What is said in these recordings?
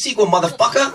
that sequel, motherfucker.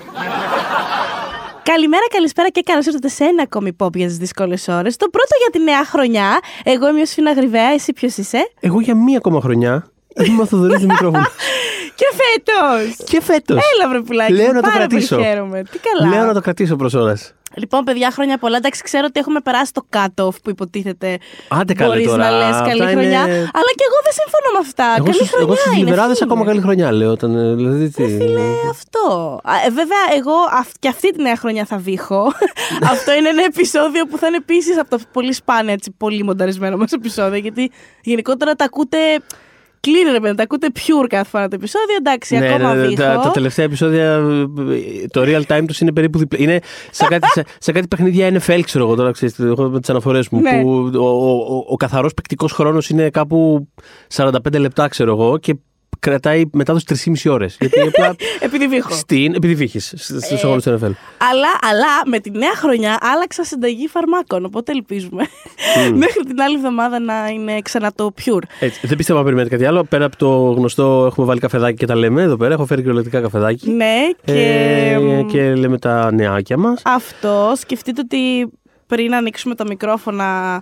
Καλημέρα, καλησπέρα και καλώς ήρθατε σε ένα ακόμη pop για τις δύσκολες ώρες. Το πρώτο για τη νέα χρονιά. Εγώ είμαι ο Σφίνα Γρυβαία, εσύ ποιος είσαι; Εγώ για μία ακόμα χρονιά είμαι ο Θοδωρής Δημητρόπουλο. Και φέτος! και φέτος. Έλα, βρε πουλάκι. Λέω μου, να το πάρα κρατήσω. Πολύ χαίρομαι. Τι καλά. Λέω να το κρατήσω προς ώρας. Λοιπόν, παιδιά, χρόνια πολλά. Εντάξει, ξέρω ότι έχουμε περάσει το cut-off που υποτίθεται. Άντε καλέ Μπορείς τώρα. να λες Αυτά καλή είναι- χρονιά. Αλλά και εγώ δεν συμφωνώ με αυτά. Εγώ καλή στους, χρονιά εγώ στους είναι, λιβεράδες φίλε. ακόμα καλή χρονιά λέω. Όταν, ε, δηλαδή, τι, Φίλε, αυτό. Α, ε, βέβαια, εγώ αυ- και αυτή τη νέα χρονιά θα βήχω. αυτό είναι ένα επεισόδιο που θα είναι επίσης από τα πολύ σπάνια, έτσι, πολύ μονταρισμένο μας επεισόδια. Γιατί γενικότερα τα ακούτε. Κλείνει ρε παιδί, τα ακούτε pure κάθε φορά το επεισόδιο. Εντάξει, Ναι, ακόμα ναι, ναι, βήχω. τα, τα τελευταία επεισόδια, ε, το real time τους είναι περίπου διπλά. Είναι σε κάτι, σε, σε κάτι παιχνίδια NFL, ξέρω εγώ τώρα, ξέρεις, έχω με τις αναφορές μου. Ναι. Που ο, ο, ο, ο καθαρός παικτικός χρόνος είναι κάπου 45 λεπτά, ξέρω εγώ, και κρατάει μετάδοση 3,5 ώρες. Γιατί απλά Επειδή βήχω. στην. επειδή βύχει στους αγώνες του NFL. Αλλά, αλλά με τη νέα χρονιά άλλαξα συνταγή φαρμάκων. Οπότε ελπίζουμε μέχρι την άλλη εβδομάδα να είναι ξανά το pure. Έτσι, δεν πιστεύω να περιμένετε κάτι άλλο. Πέρα από το γνωστό, έχουμε βάλει καφεδάκι και τα λέμε εδώ πέρα. Έχω φέρει κυριολεκτικά καφεδάκι. Ναι, και. Ε, και λέμε τα νεάκια μας. Αυτό. Σκεφτείτε ότι πριν ανοίξουμε τα μικρόφωνα,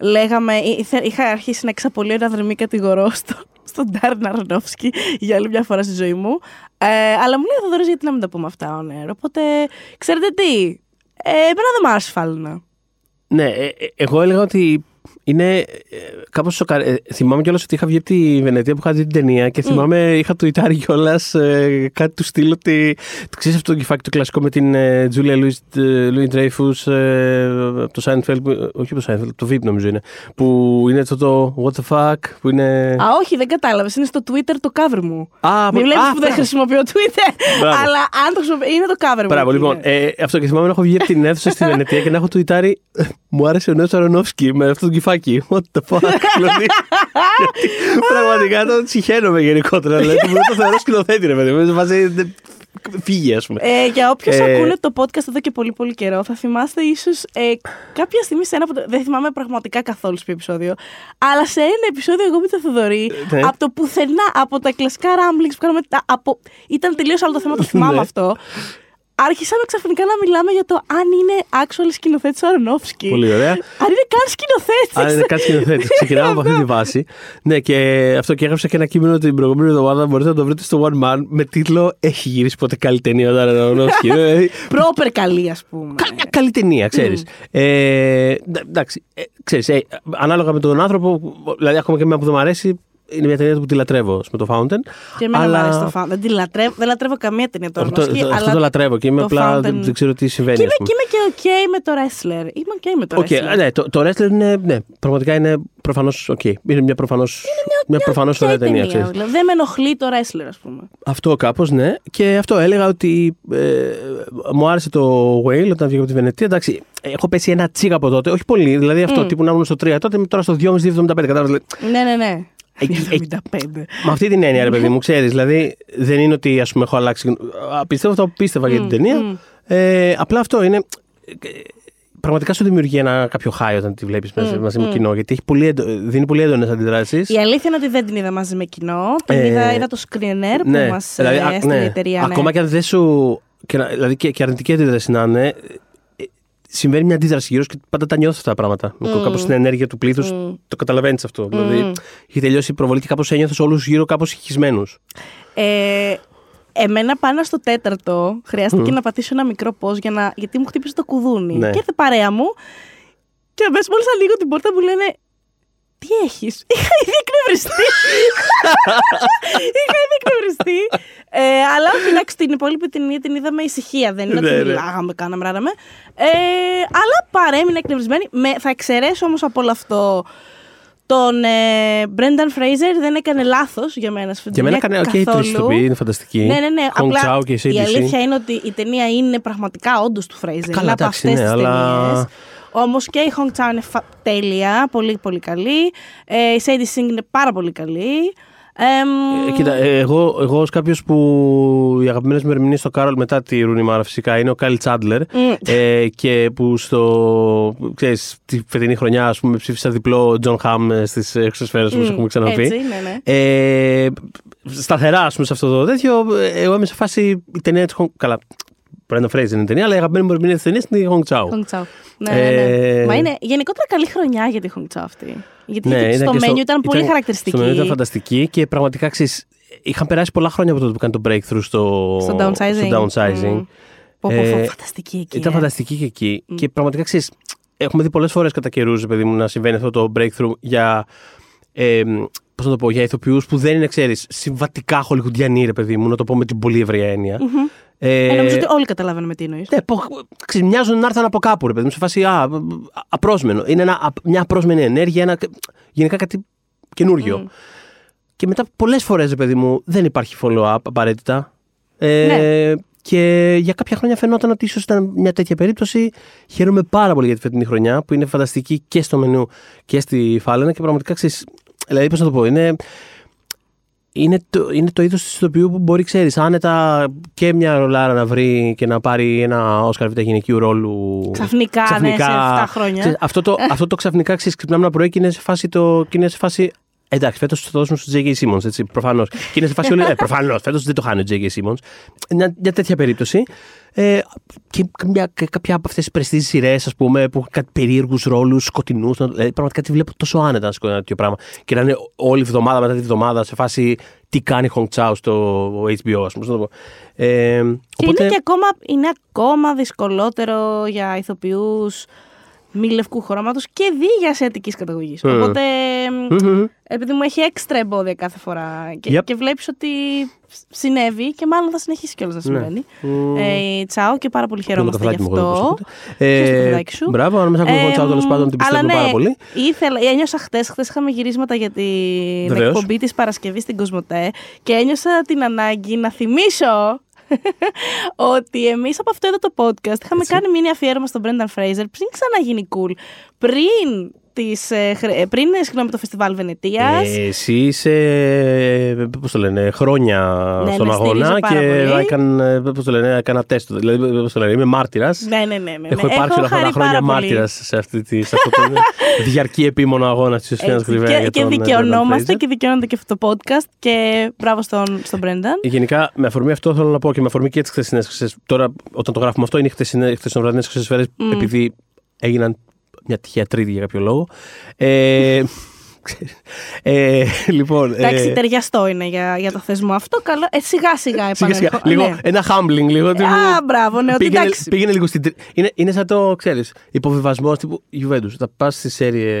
λέγαμε. ήθε- Είχα αρχίσει να εξαπολύω ένα δρυμή κατηγορό στο, στον Ντάρν Αρνόφσκι για άλλη μια φορά στη ζωή μου. Ε, αλλά μου λέει ο Θοδωρής γιατί να μην τα πούμε αυτά on air. Οπότε, ξέρετε τι. Ε, εμένα δεν μ' άρεσε φάλαινα. Ναι, ε, ε, εγώ έλεγα ότι είναι ε, κάπως σοκαρέ. Ε, θυμάμαι κιόλας ότι είχα βγει από τη Βενετία που είχα δει την ταινία και θυμάμαι είχα το ιτάρι κιόλας ε, κάτι του στυλ ότι. Το ξέρεις αυτό το κεφάκι το κλασικό με την ε, Τζούλια Λουίς Ντρέιφους από το Seinfeld. που- όχι από το Seinfeld, το VIP νομίζω είναι. Που είναι αυτό το What the fuck, που είναι. Α, όχι, δεν κατάλαβες. Είναι στο Twitter το cover μου. Α, Μην α, βλέπεις που δεν μπράβο. χρησιμοποιώ Twitter. Μπράβο. Αλλά αν το χρησιμοποιώ. Είναι το cover μου. Μπράβο, εκεί, λοιπόν. ναι. Ε, αυτό και θυμάμαι να έχω βγει από την αίθουσα στη Βενετία και να έχω τουιτάρει. Μου άρεσε ο νέος Αρονόφσκι με αυτό το κυφάκι. What the fuck. δηλαδή. γιατί πραγματικά το συχαίνομαι γενικότερα. Δηλαδή, που δεν το θεωρώ σκηνοθέτη, ρε παιδί μου. Σε φάση, Φύγε, ας πούμε. Ε, για όποιου Ε, ακούνε το podcast εδώ και πολύ πολύ καιρό, θα θυμάστε ίσως ε, κάποια στιγμή σε ένα από τα- Δεν θυμάμαι πραγματικά καθόλου σε ποιο επεισόδιο. Αλλά σε ένα επεισόδιο, εγώ με το Θοδωρή, ναι. από το πουθενά, από τα κλασικά ramblings που κάναμε. Τα, από, ήταν τελείως άλλο το θέμα, το θυμάμαι Ναι. αυτό. Άρχισαμε ξαφνικά να μιλάμε για το αν είναι actual σκηνοθέτης ο Αρονόφσκι. Πολύ ωραία. Αν είναι καν σκηνοθέτης. Αν είναι κάτι σκηνοθέτης. Ξεκινάμε από αυτή τη βάση. Ναι, και αυτό και έγραψα και ένα κείμενο την προηγούμενη εβδομάδα. Μπορείτε να το βρείτε στο One Man με τίτλο Έχει γυρίσει ποτέ καλή ταινία ο Αρονόφσκι. Δηλαδή, Proper καλή, ας πούμε. Μια καλή ταινία, ξέρεις. Ε, ντα- εντάξει, ε, ξέρεις, ε, ανάλογα με τον άνθρωπο, δηλαδή ακόμα και εμένα που δεν μου αρέσει, είναι μια ταινία που τη λατρεύω με το Fountain. Και εμένα αλλά... μου αρέσει το Fountain. Δεν, τη λατρεύω, δεν λατρεύω καμία ταινία του Αυτό, Αρονόφσκι. αυτό αλλά το λατρεύω και είμαι το απλά Fountain- δεν, δεν ξέρω τι συμβαίνει. Και είμαι, ας πούμε. και είμαι και ok με το wrestler. Είμαι ok με το Οκ, wrestler. ναι, το, το wrestler είναι, ναι, πραγματικά είναι προφανώς, οκ. Είναι μια προφανώς, μια, προφανώς Ποια ωραία ταινία, ξέρεις. δηλαδή. Δεν με ενοχλεί το wrestler, ας πούμε. Αυτό κάπως, ναι. Και αυτό έλεγα ότι ε, μου άρεσε το Whale όταν βγήκα από τη Βενετία. Εντάξει, έχω πέσει ένα τσικ από τότε, όχι πολύ. Δηλαδή αυτό τύπου να ήμουν στο 3 τότε, είμαι τώρα στο 2,5-2,75. Κατάλαβες, δηλαδή, Ναι, ναι, ναι. Εκεί- 75. Με αυτή την έννοια, ρε παιδί μου, ξέρεις. Δηλαδή, δεν είναι ότι ας πούμε, έχω αλλάξει. Α, Πιστεύω αυτό που πίστευα για την ταινία. Ε, απλά αυτό είναι. ε, Πραγματικά σου δημιουργεί ένα κάποιο χάι όταν τη βλέπεις μαζί, μαζί με κοινό. Γιατί έχει πολύ, έντο- δίνει πολύ έντονες αντιδράσεις. Η αλήθεια είναι ότι δεν την είδα μαζί με κοινό. Την Ε, είδα, είδα το screener που ναι, μας δηλαδή, ε, α- έστειλε ναι. η εταιρεία. ναι. Ακόμα και αν δεν σου. Και, να- δηλαδή και, και αρνητική αντίδραση να είναι. Ε, Συμβαίνει μια αντίδραση γύρω σου και πάντα τα νιώθω αυτά τα πράγματα. Mm. Κάπως στην ενέργεια του πλήθους το καταλαβαίνεις αυτό. Δηλαδή, έχει τελειώσει η προβολή και κάπως ένιωθες όλους γύρω κάπως συγχυσμένου. Ε, εμένα πάνω στο τέταρτο χρειάστηκε να πατήσω ένα μικρό πώ για να... γιατί μου χτύπησε το κουδούνι. Ναι. Και ήρθε παρέα μου και αμέσω μόλι ανοίγω την πόρτα μου λένε Τι έχεις; Είχα ήδη εκνευριστεί. Είχα ήδη εκνευριστεί. Ε, αλλά όχι, εντάξει, την υπόλοιπη ταινία την είδαμε ησυχία. Δεν είναι ότι Ναι, ναι. μιλάγαμε, κάναμε, ράναμε. Ε, αλλά παρέμεινα εκνευρισμένη. Με, θα εξαιρέσω όμως από όλο αυτό τον ε, Brendan Fraser δεν έκανε λάθος για μένα στην Για μένα ταινία έκανε. Οκ, οι τρει καθόλου. ηθοποιοί είναι φανταστικοί. Ναι, ναι, ναι. Hong Απλά Chau και η η CDC. αλήθεια είναι ότι η ταινία είναι πραγματικά όντως του Fraser. Καλά, είναι από εντάξει, αυτές ναι, τις αλλά- ταινίες. Όμως και η Hong Chau είναι φα- τέλεια, πολύ πολύ καλή. Ε, η Sadie Sink είναι πάρα πολύ καλή. Εμ, Ε, Κοίτα, ε, εγώ, εγώ ως κάποιος που οι αγαπημένες μου ερμηνείες στο Κάρολ μετά τη Rooney Mara φυσικά είναι ο Kyle Chandler μ, ε, και που στο, ξέρεις, τη φετινή χρονιά ας πούμε ψήφισα διπλό Jon Hamm στις Χρυσές Σφαίρες όπως μ, έχουμε ξαναπεί. Έτσι, ναι, ναι. Ε, σταθερά, ας πούμε, σε αυτό το τέτοιο. ε, Εγώ είμαι σε φάση η ταινία της Hong Καλά, Brandon Fraser είναι η ταινία, αλλά η αγαπημένη μου ερμηνεία της ταινίας είναι η Hong Chao. Hong Chao. Ναι, ναι, ναι. Ε, Μα είναι γενικότερα καλή χρονιά για τη Hong Chao αυτή. Γιατί Ναι, και ήταν στο και μενιού ήταν πολύ ήταν- χαρακτηριστική. Στο μενιού ήταν φανταστική και πραγματικά ξέρεις, είχαν περάσει πολλά χρόνια από τότε που κάνει το breakthrough στο, στο downsizing. στο downsizing. Μ. Πω, πω, πω, Ε, φανταστική εκεί. Ήταν ε. φανταστική και εκεί. Και πραγματικά ξέρεις, έχουμε δει πολλές φορές κατά καιρούς, παιδί μου, να συμβαίνει αυτό το breakthrough για. Ε, Πώς να το πω, για ηθοποιούς που δεν είναι, ξέρεις, συμβατικά χολιγουντιανοί, ρε παιδί μου, να το πω με την πολύ ευρία έννοια. Ε, Ε, νομίζω ότι όλοι καταλαβαίνουμε τι εννοείς. ναι, πω, ξέρεις, μοιάζουν να έρθουν από κάπου, ρε παιδί μου, σε φάση α, απρόσμενο. Είναι ένα, α- μια απρόσμενη ενέργεια, ένα, γενικά κάτι καινούριο. Και μετά πολλές φορές, ρε παιδί μου, δεν υπάρχει follow-up απαραίτητα. Ε, Ναι. Και για κάποια χρόνια φαινόταν ότι ίσως ήταν μια τέτοια περίπτωση. Χαίρομαι πάρα πολύ για τη φετινή χρονιά που είναι φανταστική και στο μενού και στη Φάλαινα και πραγματικά ξέρεις. Δηλαδή, πώς να το πω, είναι, είναι το, είναι το είδος της ηθοποιού που μπορεί, ξέρεις, άνετα και μια ρολάρα να βρει και να πάρει ένα Όσκαρ β' γυναικείου ρόλου. Ξαφνικά, ναι, σε 7 χρόνια. Ξέρεις, αυτό, το, αυτό το ξαφνικά ξέρεις, ξυπνάμε ένα πρωί και είναι σε φάση. Το, και είναι σε φάση Εντάξει, φέτος θα το δώσουμε στο J.K. Simmons, έτσι, προφανώς. και είναι σε φάση όλοι. Ε, προφανώς, φέτος δεν το χάνει ο J.K. Simmons. Μια, μια τέτοια περίπτωση. Ε, και, μια, και κάποια από αυτές τις πρεστήσει σειρές, ας πούμε, που έχουν κάτι περίεργους ρόλους, σκοτεινούς. Δηλαδή, πραγματικά τη βλέπω τόσο άνετα να σκοτεινά τέτοιο πράγμα. Και να είναι όλη η εβδομάδα μετά τη βδομάδα σε φάση τι κάνει Hong Chao στο HBO, ας πούμε. να το πω. Ε, Και είναι και ακόμα, είναι ακόμα δυσκολότερο για ηθοποιούς μη λευκού χρώματος και δι για ασιατικής καταγωγής. Mm. Οπότε, μ, μμμ. επειδή μου έχει έξτρα εμπόδια κάθε φορά και, Yep. και βλέπεις ότι συνέβη και μάλλον θα συνεχίσει κιόλας να συμβαίνει. Μμ. Ε, τσάω και πάρα πολύ Πιάνω το χαιρόμαστε γι' καφεδάκι μου εγώ, αυτό. όπως ακούτε. Πιες το Ε, καφεδάκι σου. Μπράβο, αν μέσα από τον Ε, Chao τέλος πάντων την αλλά πιστεύω ναι, πάρα πολύ. Ήθελα, ένιωσα χτες, χθε είχαμε γυρίσματα για την Βεβαίως. εκπομπή της Παρασκευής στην Κοσμοτέ και ένιωσα την ανάγκη να θυμίσω ότι εμείς από αυτό εδώ το podcast είχαμε κάνει μήνυ αφιέρωμα στον Brendan Fraser πριν ξαναγίνει cool. Πριν, τις, ε, χρε- ε, πριν ε, συγγνώμη, το φεστιβάλ Βενετίας Ε, εσύ είσαι, πώς το λένε, χρόνια Ναι, στον ναι, στηρίζω αγώνα πάρα και πολύ. έκανα, πώς το λένε, έκανα τεστ. Δηλαδή, πώς το λένε, είμαι μάρτυρας. Ναι, ναι, ναι. ναι, ναι. Έχω υπάρξει όλα αυτά τα χαρεί χρόνια πάρα πολύ. μάρτυρας σε, αυτή τη, σε αυτό το διαρκή επίμονο αγώνα της Ιωσήφιας Έτσι, Γρυβαία και, για και τον, ε, δικαιωνόμαστε Brendan Fraser. και δικαιώνεται και αυτό το podcast και μπράβο στον, στον Brendan. Γενικά, με αφορμή αυτό θέλω να πω και με αφορμή και τις χθεσινές χρυσέ. Τώρα, όταν το γράφουμε αυτό, είναι οι χθεσινοβραδινές χρυσέ σφαίρες, επειδή έγιναν μια τυχαία τρίτη για κάποιο λόγο. Ε, ε, λοιπόν. Εντάξει, ε, ταιριαστό είναι για, για το θεσμό αυτό. Καλό. Ε, σιγά σιγά Σιγά σιγά. επανέρχομαι. Λίγο, Ναι. Ένα humbling λίγο. ότι Α, μου- μπράβο, ναι, ότι πήγαινε, εντάξει. πήγαινε λίγο στην. τρι- Είναι, είναι σαν το, ξέρεις, υποβιβασμός τύπου Juventus. Θα πας στη σέρια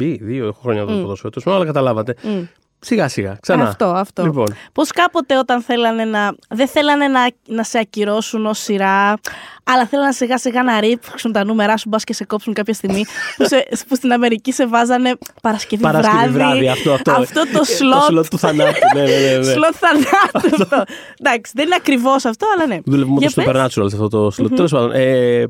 B, δύο έχω χρόνια το ποδόσφαιρο. Τέλος πάντων, αλλά καταλάβατε. Μμ. Σιγά σιγά. Ξανά. Αυτό, αυτό. Λοιπόν. Πώς κάποτε όταν θέλανε να. Δεν θέλανε να, να σε ακυρώσουν ως σειρά, αλλά θέλανε σιγά σιγά να ρίξουν τα νούμερά σου, μπας και σε κόψουν κάποια στιγμή. που, σε, που στην Αμερική σε βάζανε Παρασκευή, Παρασκευή βράδυ. βράδυ, αυτό, αυτό. το Ε, Το σλότ. σλότ του θανάτου. ναι, ναι, ναι, ναι. Σλότ θανάτου. αυτό. Εντάξει, δεν είναι ακριβώς αυτό, αλλά ναι. Δουλεύουμε Για το πες. Supernatural σε αυτό το slot. Τέλος πάντων. Ε,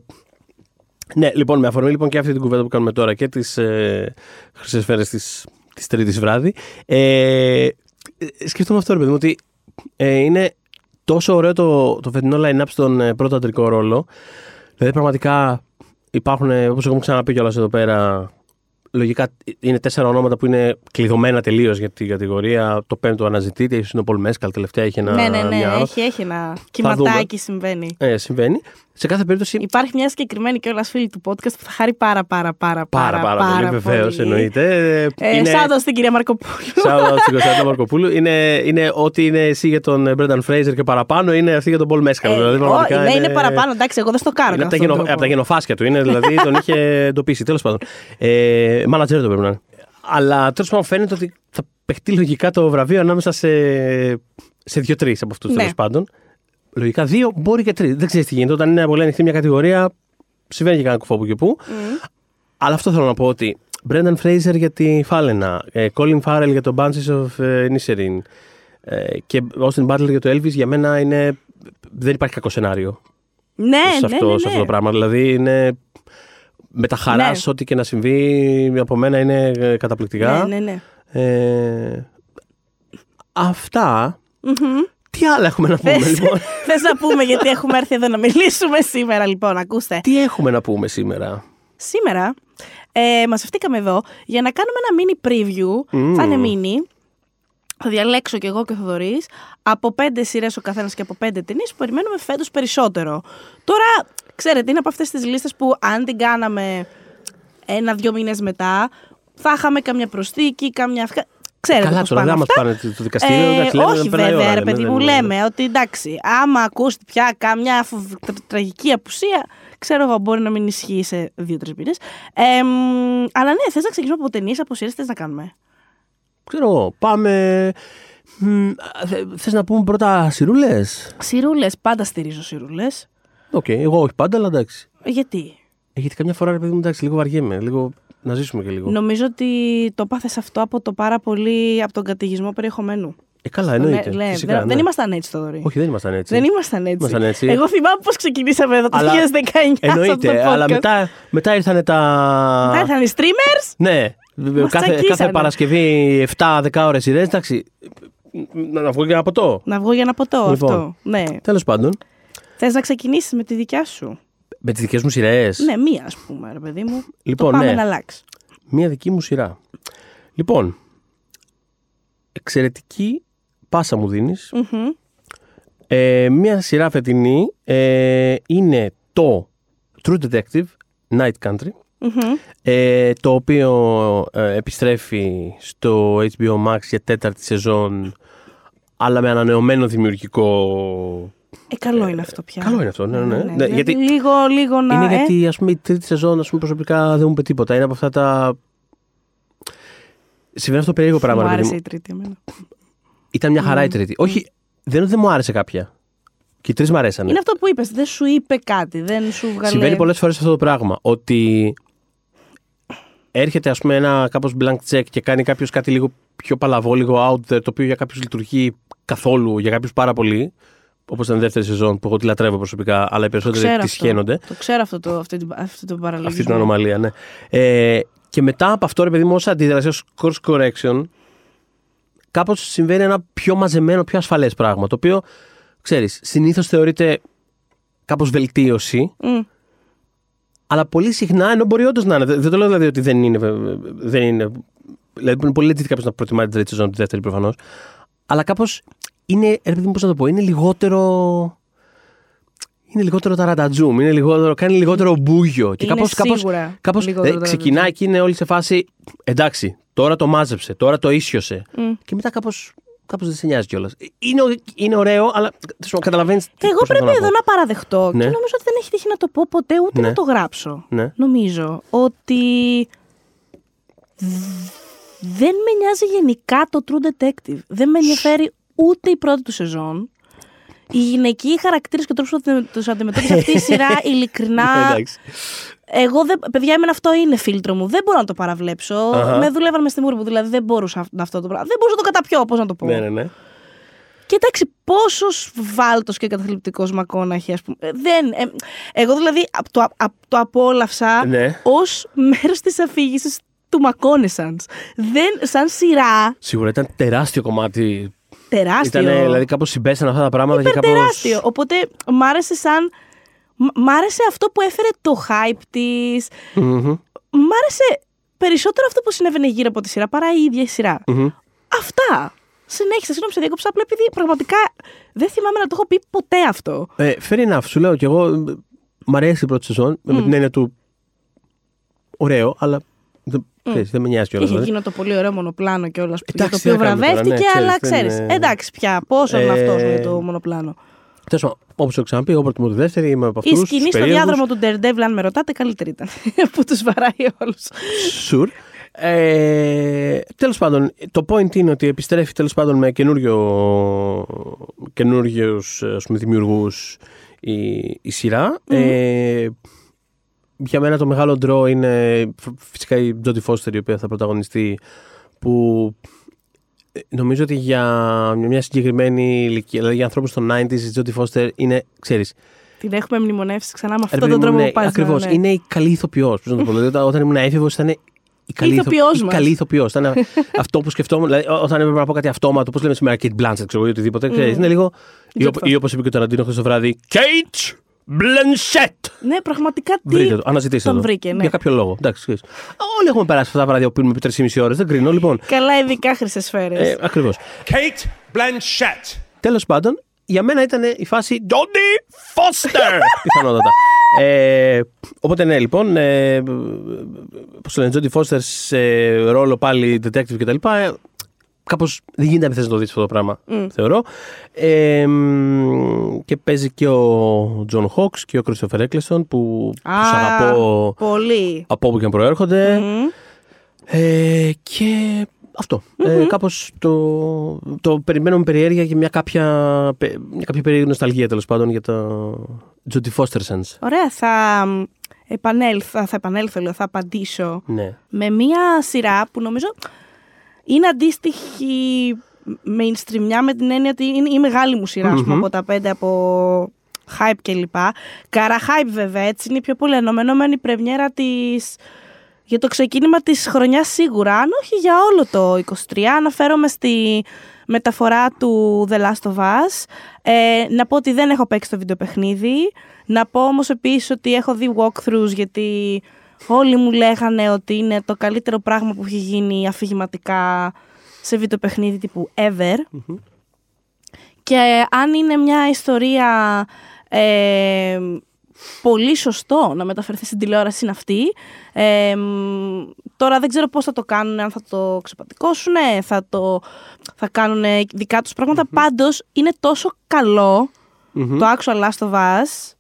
ναι, λοιπόν, με αφορμή λοιπόν και αυτή την κουβέντα που κάνουμε τώρα και τις ε, χρυσές σφαίρες της της Τρίτης βράδυ. Ε, ε, σκεφτόμαι αυτό, ρε παιδί μου, ότι ε, είναι τόσο ωραίο το, το φετινό line-up στον ε, πρώτο αντρικό ρόλο. Δηλαδή, πραγματικά υπάρχουν, όπως έχουμε ξαναπεί κιόλας εδώ πέρα, λογικά είναι τέσσερα ονόματα που είναι κλειδωμένα τελείως για την κατηγορία. Το πέμπτο αναζητείται, ίσως είναι ο Πολ Μέσκαλ, τελευταία έχει ένα. Ναι, ναι, ναι. μια- Έχει, έχει ένα κυματάκι συμβαίνει. ε, συμβαίνει. Σε κάθε περίπτωση. Υπάρχει μια συγκεκριμένη κιόλας φίλη του podcast που θα χαρεί πάρα πάρα πάρα Πάρα, πάρα, πολύ, βεβαίως, εννοείται. Ε, είναι. Shout out στην κυρία Μαρκοπούλου. Shout out στην Κωνσταντίνα Μαρκοπούλου. Είναι, είναι ό,τι είναι εσύ για τον Brendan Fraser και παραπάνω είναι αυτή για τον Paul Mescal. Ε, δηλαδή, ω, πραγματικά ναι, είναι παραπάνω. Εντάξει, εγώ δεν στο κάνω. Είναι από τα, αυτόν τον γενο, τρόπο. από τα γενοφάσκια του. Είναι, δηλαδή τον είχε εντοπίσει. Τέλος πάντων. Ε, μάνατζερ το πρέπει να είναι. Αλλά τέλος πάντων φαίνεται ότι θα παιχτεί λογικά το βραβείο ανάμεσα σε, σε δύο-τρει από αυτούς Ναι. τέλο πάντων. Λογικά δύο, μπορεί και τρεις. Δεν ξέρεις τι γίνεται. Όταν είναι πολύ ανοιχτή μια κατηγορία, συμβαίνει και κανένα κουφό που και που. Αλλά αυτό θέλω να πω ότι Brendan Fraser για τη Φάλαινα, ε, Colin Farrell για το Banshees of ε, Inisherin ε, και Austin Butler για το Elvis για μένα είναι. Δεν υπάρχει κακό σενάριο Ναι, σε, ναι, αυτό, ναι, σε αυτό ναι. το πράγμα. Δηλαδή είναι. Με τα χαράς Ναι. ό,τι και να συμβεί από μένα είναι ε, καταπληκτικά. Ναι, ναι, ναι. Ε, αυτά. Τι άλλα έχουμε να πούμε, Θες, λοιπόν; θες να πούμε γιατί έχουμε έρθει εδώ να μιλήσουμε σήμερα λοιπόν, ακούστε. Τι έχουμε να πούμε σήμερα; Σήμερα ε, μαζευτήκαμε εδώ για να κάνουμε ένα mini preview. Θα είναι mini. Θα διαλέξω κι εγώ και ο Θοδωρής από πέντε σειρές ο καθένας και από πέντε ταινίες που περιμένουμε φέτος περισσότερο. Τώρα, ξέρετε, είναι από αυτές τις λίστες που αν την κάναμε ένα-δυο μήνες μετά, θα είχαμε καμιά προσθήκη, καμιά. Αυκα- Ξέρετε Καλά, πώς τώρα πάνε δεν αυτά. μα πάνε το δικαστήριο. Ε, εντάξει, λέμε, όχι περνάει η ώρα, βέβαια, ρε λέμε, παιδί δεν μου, είναι- λέμε ότι εντάξει, άμα ακούσει πια καμιά φοβ- τρα- τραγική απουσία, ξέρω εγώ, μπορεί να μην ισχύει σε δύο-τρεις μήνες. Ε, μ, αλλά ναι, θες να ξεκινήσουμε από ταινίες, από σειρές, θες να κάνουμε; Ξέρω εγώ, πάμε. Θε να πούμε πρώτα σιρούλες; Σιρούλες, πάντα στηρίζω σιρούλες. Οκ, εγώ όχι πάντα, αλλά εντάξει. Γιατί; Ε, Γιατί καμιά φορά, ρε παιδί μου, εντάξει, λίγο βαριέμαι. Λίγο να ζήσουμε και λίγο. Νομίζω ότι το 'παθες αυτό από το πάρα πολύ από τον καταιγισμό περιεχομένου. Ε, καλά, εννοείται. Ναι, ναι, Φυσικά, δεν, ναι. δεν ήμασταν έτσι, Θοδωρή. Όχι, δεν ήμασταν έτσι. Δεν ήμασταν έτσι. Ήμασταν έτσι. Εγώ θυμάμαι πώς ξεκινήσαμε εδώ το 2019. Αλλά- σε αυτό το Εννοείται, αλλά podcast. μετά, μετά ήρθαν τα. Μετά ήρθαν οι streamers. Ναι, κάθε, κάθε τσακίσανε. Παρασκευή 7-10 ώρες σερί, εντάξει. Να, να βγω και ένα ποτό. Να βγω για ένα ποτό Λοιπόν. αυτό. Ναι. Τέλος πάντων, Θες να ξεκινήσεις με τη δικιά σου; Με τις δικές μου σειρές. Ναι, μία ας πούμε, ρε παιδί μου. Λοιπόν, το πάμε ναι. να αλλάξει. Μία δική μου σειρά. Λοιπόν, εξαιρετική πάσα μου δίνεις. Μμμ. Ε, μία σειρά φετινή ε, είναι το True Detective Night Country. Μμμ. ε, το οποίο ε, επιστρέφει στο HBO Max για τέταρτη σεζόν αλλά με ανανεωμένο δημιουργικό... Ε, καλό είναι αυτό πια. Καλό είναι αυτό, ναι, ναι. ναι. Ναι, Δηλαδή, γιατί Λίγο, λίγο να. είναι ε, γιατί ας πούμε η τρίτη σεζόν ας πούμε, προσωπικά δεν μου είπε τίποτα. Είναι από αυτά τα... Συμβαίνει αυτό το περίεργο πράγμα. Μου ρε παιδί άρεσε μου. η τρίτη εμένα. Ήταν μια χαρά η τρίτη. Όχι, δεν είναι ότι δεν μου άρεσε κάποια. Και οι τρεις μου αρέσανε. Είναι αυτό που είπες. Δεν σου είπε κάτι. Δεν σου βγάλε. Συμβαίνει πολλές φορές αυτό το πράγμα. Ότι έρχεται ας πούμε ένα κάπως blank check και κάνει κάποιος κάτι λίγο πιο παλαβό, λίγο out there, το οποίο για κάποιους λειτουργεί καθόλου, για κάποιους πάρα πολύ. Όπως ήταν η δεύτερη σεζόν που εγώ τη λατρεύω προσωπικά, αλλά οι περισσότεροι ξέρω τη αυτό. σχένονται. Το ξέρω αυτό το, αυτή, την- αυτή το παραλογισμό. Αυτή την ανομαλία, ναι. Ε, και μετά από αυτό, ρε παιδί μου, ω αντίδραση, ως course correction, κάπως συμβαίνει ένα πιο μαζεμένο, πιο ασφαλές πράγμα. Το οποίο, ξέρεις, συνήθως θεωρείται κάπως βελτίωση, Μμ. αλλά πολύ συχνά ενώ μπορεί όντως να είναι. Δεν το λέω δηλαδή ότι δεν είναι. Δεν είναι δηλαδή είναι πολύ legit κάποιος να προτιμάει την τρίτη σεζόν, τη δεύτερη προφανώς. Αλλά κάπως είναι, ρε παιδί μου, πώς να το πω, είναι λιγότερο. Είναι λιγότερο ταρατατζούμ, είναι λιγότερο, κάνει λιγότερο μπούγιο. Και Είναι κάπως, κάπως, σίγουρα κάπως, λιγότερο ε, ξεκινάει και είναι όλη σε φάση. Εντάξει, τώρα το μάζεψε, τώρα το ίσιοσε. Μμ. Και μετά κάπως. Κάπως δεν σε νοιάζει κιόλας. Είναι, ω- είναι ωραίο, αλλά καταλαβαίνεις. Εγώ πρέπει εδώ να παραδεχτώ Ναι. και νομίζω ότι δεν έχει τύχει να το πω ποτέ ούτε Ναι. να το γράψω. Ναι. Νομίζω ότι δεν με νοιάζει γενικά το True Detective. Δεν με ενδιαφέρει ούτε η πρώτη του σεζόν. Οι γυναικοί χαρακτήρες και ο τρόπος που τους αντιμετώπισε αυτή η σειρά, ειλικρινά. Εντάξει. Εγώ, δεν, παιδιά, εμένα αυτό είναι φίλτρο μου. Δεν μπορώ να το παραβλέψω. Αχα. Με δουλεύαν μες στη μούρη μου, δηλαδή δεν μπορούσα αυ- αυτό το πράγμα. Δεν μπορούσα να το καταπιώ, πώς να το πω. Ναι, ναι, ναι. Και εντάξει, πόσος βάλτος και καταθλιπτικός μακόναχη, ας πούμε. Ε, Δεν. ε, εγώ δηλαδή απ' το, απ' το απόλαυσα Ναι. ως μέρος της αφήγησης του Μακόνεσαντ. Δεν, σαν σειρά, Σίγουρα ήταν τεράστιο κομμάτι. Τεράστιο. Ήταν, δηλαδή, κάπως συμπέσαν αυτά τα πράγματα και κάπω. τεράστιο. Οπότε μ' άρεσε σαν. μ- Μ' άρεσε αυτό που έφερε το hype της. Μ' άρεσε περισσότερο αυτό που συνέβαινε γύρω από τη σειρά παρά η ίδια η σειρά. Αυτά. Συνέχισα, συγγνώμη, σε διέκοψα απλά επειδή πραγματικά δεν θυμάμαι να το έχω πει ποτέ αυτό. Ε, fair enough, σου λέω κι εγώ. ε, Μ' αρέσει η πρώτη σεζόν με την έννοια του. Ωραίο, αλλά. Δεν, ξέρεις, δεν με νοιάζει κιόλας. Είχε εκείνο το πολύ ωραίο μονοπλάνο κιόλας για το Εντάξει, τι οποίο να κάνουμε τώρα, βραβεύτηκε, ναι, αλλά ξέρεις, δεν ξέρεις. είναι- Εντάξει πια, πόσο είναι Ε, αυτός για το μονοπλάνο. Τέλος πάντων, όπως το ξαναπεί, εγώ προτιμώ τη δεύτερη, είμαι από αυτούς. Η σκηνή στο διάδρομο του Daredevil, αν με ρωτάτε, καλύτερη ήταν. που τους βαράει όλους. Sure. Ε, τέλος πάντων, το point είναι ότι επιστρέφει τέλος πάντων με καινούριο, καινούριους ας πούμε, δημιουργούς η, η σειρά. Ε, για μένα το μεγάλο ντρό είναι φ- φυσικά η Τζόντι Φώστερ η οποία θα πρωταγωνιστεί που ε, νομίζω ότι για μια συγκεκριμένη ηλικία, δηλαδή για ανθρώπους των 90s η Τζόντι Φώστερ είναι, ξέρεις, Την έχουμε μνημονεύσει ξανά με Ρε αυτόν παιδί τον μου, τρόπο ναι, που πάει. Ακριβώς, ναι. είναι η καλή ηθοποιός, πώς να το πω. Δηλαδή, όταν- όταν ήμουν έφηβος ήταν η η καλή, ηθοποιός η μας. καλή ηθοποιός. Ήταν αυτό που σκεφτόμουν. Δηλαδή, ό- όταν έπρεπε να πω κάτι αυτόματο, πώς λέμε σήμερα Kate Blanchett, ξέρω εγώ, ή οτιδήποτε. ξέρεις, Είναι λίγο. Ή, Jodie οπ- ή όπως είπε και ο Ταραντίνο χθες το βράδυ. Kate Blanchett! Ναι, πραγματικά τι. Βρείτε το, αναζητήστε τον το. βρήκε, ναι. Για κάποιο λόγο. Εντάξει, ξέρεις. Όλοι έχουμε περάσει αυτά τα βράδια που πίνουμε επί 3,5 ώρες. Δεν κρίνω, λοιπόν. Καλά, ειδικά χρυσές σφαίρες. Ε, Ακριβώς. Kate Blanchett. Τέλος πάντων, για μένα ήταν η φάση Jodie Foster! Πιθανότατα. Ε, οπότε ναι, λοιπόν. Ε, Πώς το λένε, Jodie Foster σε ρόλο πάλι detective κτλ. Ε, Κάπως δεν γίνεται να θες να το δεις αυτό το πράγμα, θεωρώ. Ε, μ, και παίζει και ο John Hawkes και ο Christopher Eccleston που Α, τους αγαπώ Πολύ. από όπου και αν προέρχονται. Μμμ. Ε, και αυτό. Ε, κάπως το, το περιμένω με περιέργεια και μια κάποια, πε- μια κάποια περίεργη νοσταλγία τέλος πάντων για το Jodie Foster Sense. Ωραία, θα μ, επανέλθω, θα επανέλθω, λέω, θα απαντήσω Ναι. με μία σειρά που νομίζω είναι αντίστοιχη mainstream με την έννοια ότι είναι η μεγάλη μου σειρά, ας πούμε, από τα πέντε από hype κλπ. Καρά hype βέβαια, έτσι είναι η πιο πολύ αναμενόμενη πρεμιέρα της για το ξεκίνημα της χρονιάς σίγουρα, αν όχι για όλο το 23. Αναφέρομαι στη μεταφορά του The Last of Us. Ε, να πω ότι δεν έχω παίξει το βιντεοπαιχνίδι. Να πω όμως επίσης ότι έχω δει walkthroughs γιατί όλοι μου λέγανε ότι είναι το καλύτερο πράγμα που έχει γίνει αφηγηματικά σε βιντεοπαιχνίδι τύπου ever. Και αν είναι μια ιστορία ε, πολύ σωστό να μεταφερθεί στην τηλεόραση είναι αυτή. Ε, μ, τώρα δεν ξέρω πώς θα το κάνουν, αν θα το ξεπατικώσουν, θα, το, θα κάνουν δικά τους πράγματα. Πάντως είναι τόσο καλό το actual Last of Us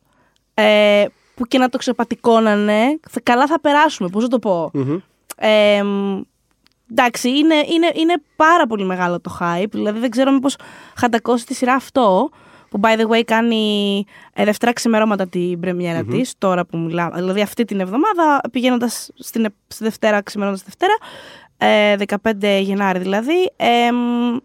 ε, που και να το ξεπατικώνανε, θα, καλά θα περάσουμε, πώς να το πω. Ε, μ, εντάξει, είναι, είναι, είναι πάρα πολύ μεγάλο το hype. Δηλαδή δεν ξέρω μήπως χαντακώσει τη σειρά αυτό. Που by the way κάνει ε, Δευτέρα ξημερώματα την πρεμιέρα της, τώρα που μιλάμε. Δηλαδή αυτή την εβδομάδα πηγαίνοντας στην, ε- στη Δευτέρα ξημερώματας τη Δευτέρα, ε, 15 Γενάρη δηλαδή. Ε, μ,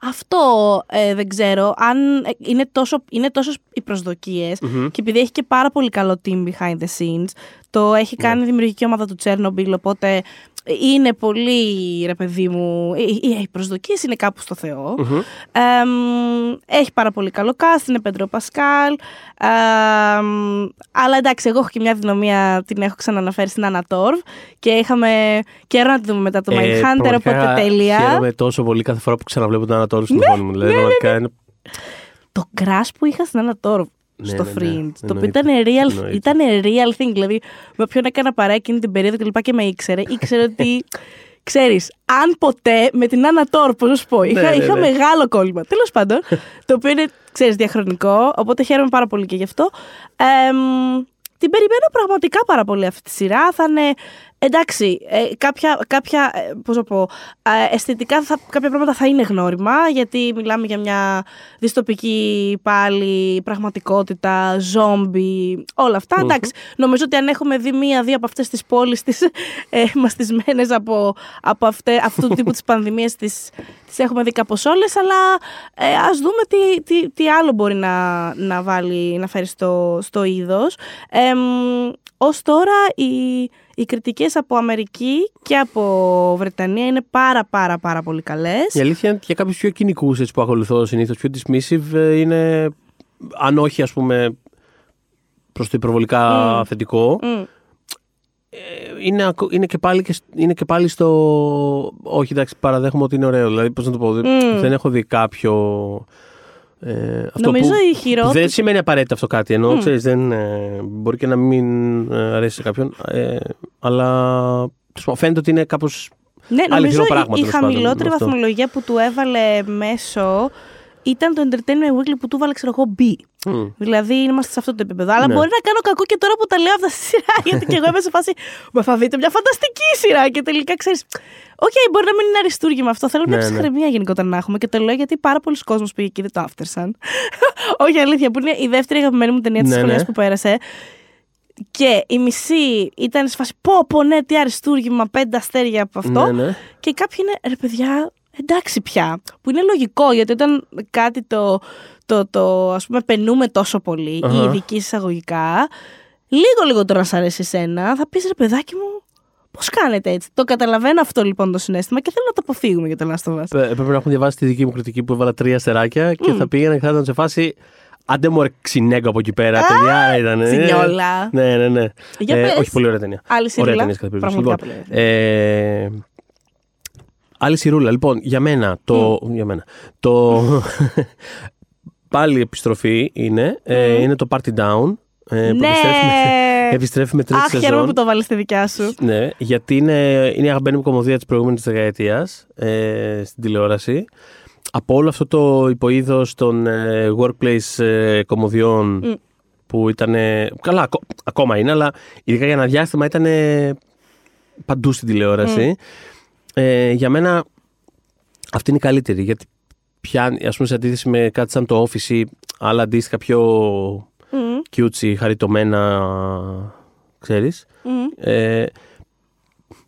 αυτό ε, δεν ξέρω αν ε, είναι τόσο, είναι τόσο οι προσδοκιες και επειδή έχει και πάρα πολύ καλό team behind the scenes το έχει κάνει η δημιουργική ομάδα του Τσέρνομπιλ οπότε είναι πολύ ρε παιδί μου οι, οι- οι προσδοκίες είναι κάπου στο θεο Εμ, έχει πάρα πολύ καλό cast είναι Πέντρο Πασκάλ. Εμ, αλλά εντάξει εγώ έχω και μια δυναμία την έχω ξαναναφέρει στην Ανατόρβ και είχαμε καιρό να τη δούμε μετά το Ε, Mindhunter πραγματικά οπότε τέλεια. Χαίρομαι τόσο πολύ κάθε φορά που ξαναβλέπω τον Ανατόλου Ναι, στην οθόνη μου. Δηλαδή, πραγματικά είναι- το crash που είχα στην Ανατόρ Ναι, στο ναι, ναι. Fringe. Το οποίο Εννοείται. ήταν real, Εννοείται. ήταν real thing. Δηλαδή, με όποιον έκανα παρέα εκείνη την περίοδο και λοιπά και με ήξερε, ήξερε ότι. Ξέρεις, αν ποτέ με την Άννα Τόρ, πώς να σου πω, είχα, Ναι, ναι, είχα ναι. μεγάλο κόλλημα. Τέλος πάντων, το οποίο είναι, ξέρεις, διαχρονικό, οπότε χαίρομαι πάρα πολύ και γι' αυτό. Εμ, την περιμένω πραγματικά πάρα πολύ αυτή τη σειρά. Θα είναι. Εντάξει, ε, κάποια, κάποια ε, πώς να πω, ε, αισθητικά θα, κάποια πράγματα θα είναι γνώριμα, γιατί μιλάμε για μια δυστοπική πάλι πραγματικότητα, ζόμπι, όλα αυτά. Εντάξει, νομίζω ότι αν έχουμε δει μία-δύο από αυτές τις πόλεις τις ε, μαστισμένες από, από αυτέ, αυτού του τύπου τις πανδημίες τις, τις έχουμε δει κάπως όλες, αλλά ε, ας δούμε τι, τι, τι άλλο μπορεί να, να, βάλει, να φέρει στο, στο είδος. Ε, μ, ως τώρα οι, οι κριτικές από Αμερική και από Βρετανία είναι πάρα πάρα πάρα πολύ καλές. Η αλήθεια είναι ότι για κάποιους πιο κοινικούς που ακολουθώ συνήθως, πιο dismissive, ε, είναι αν όχι ας πούμε προς το υπερβολικά θετικό. Μμ. Ε, Είναι, ακο- είναι, και πάλι και, σ- είναι και πάλι στο. Όχι, εντάξει, παραδέχομαι ότι είναι ωραίο. Δηλαδή, πώς να το πω, δεν, Μμ. δεν έχω δει κάποιο. Ε, αυτό Νομίζω που, η που χειρότερη- Δεν σημαίνει απαραίτητα αυτό κάτι. Ενώ ξέρεις, δεν, ε, μπορεί και να μην ε, αρέσει σε κάποιον. Ε, αλλά τέλος πάντων, φαίνεται ότι είναι κάπως. Ναι, Άλλο νομίζω χειρό πράγμα, η, η τέλος πάντων, χαμηλότερη με αυτό. βαθμολογία που του έβαλε μέσω ήταν το Entertainment Weekly που του έβαλε, ξέρω εγώ, B. Δηλαδή είμαστε σε αυτό το επίπεδο. Αλλά Ναι. μπορεί να κάνω κακό και τώρα που τα λέω αυτά στη σειρά. γιατί και εγώ είμαι σε φάση. Μα θα δείτε μια φανταστική σειρά. Και τελικά ξέρεις. Οκ, μπορεί να μην είναι αριστούργημα αυτό. Θέλω μια Ναι, ναι. ψυχραιμία γενικότερα να έχουμε. Και το λέω γιατί πάρα πολλοί κόσμος πήγε και δεν το Aftersun. Όχι αλήθεια, που είναι η δεύτερη αγαπημένη μου ταινία της Ναι, ναι. χρονιά που πέρασε. Και η μισή ήταν σε φάση πω πω ναι τι αριστούργημα, πέντε αστέρια από αυτό. Ναι, ναι. Και κάποιοι είναι ρε παιδιά εντάξει πια. Που είναι λογικό γιατί όταν κάτι το, το, το ας πούμε επαινούμε τόσο πολύ Αχα. ή ειδική εισαγωγικά λίγο λίγο τώρα να σ' αρέσει εσένα θα πεις ρε παιδάκι μου Πώς κάνετε έτσι; Το καταλαβαίνω αυτό λοιπόν το συνέστημα και θέλω να το αποφύγουμε για το Last of Us. Ε, Έπρεπε να έχουν διαβάσει τη δική μου κριτική που έβαλα τρία αστεράκια και θα πήγαινα και θα ήταν σε φάση. Άντε μου ξυνέγκο από εκεί πέρα. Ταινιά ήταν. ε. Τσινιόλα. Ναι, ναι, ναι. Για Ε, πες. όχι, πολύ ωραία ταινία. Άλλη Ωραία σειρούλα. ταινία κατά περίπτωση. Πραγματικά Λοιπόν, πολύ ωραία. ε, άλλη σειρούλα. Λοιπόν, για μένα το. Για μένα. Το. πάλι επιστροφή είναι. ε, είναι το Party Down. ε, που Ναι! επιστρέφει με, επιστρέφει με τρίτη Αχ, χαίρομαι σεζόν. που το βάλεις στη δικιά σου. Ναι, γιατί είναι, είναι η αγαπημένη μου κομμωδία της προηγούμενης δεκαετίας ε, στην τηλεόραση. Από όλο αυτό το υποείδος των ε, workplace ε, κομμωδιών Μμ. που ήταν. καλά, ακό- ακόμα είναι, αλλά ειδικά για ένα διάστημα ήταν παντού στην τηλεόραση. Ε, για μένα αυτή είναι η καλύτερη, γιατί πιάνει, ας πούμε, σε αντίθεση με κάτι σαν το Office ή άλλα αντίστοιχα πιο Μμ, cutesy, χαριτωμένα, ξέρεις. μμ. Ε,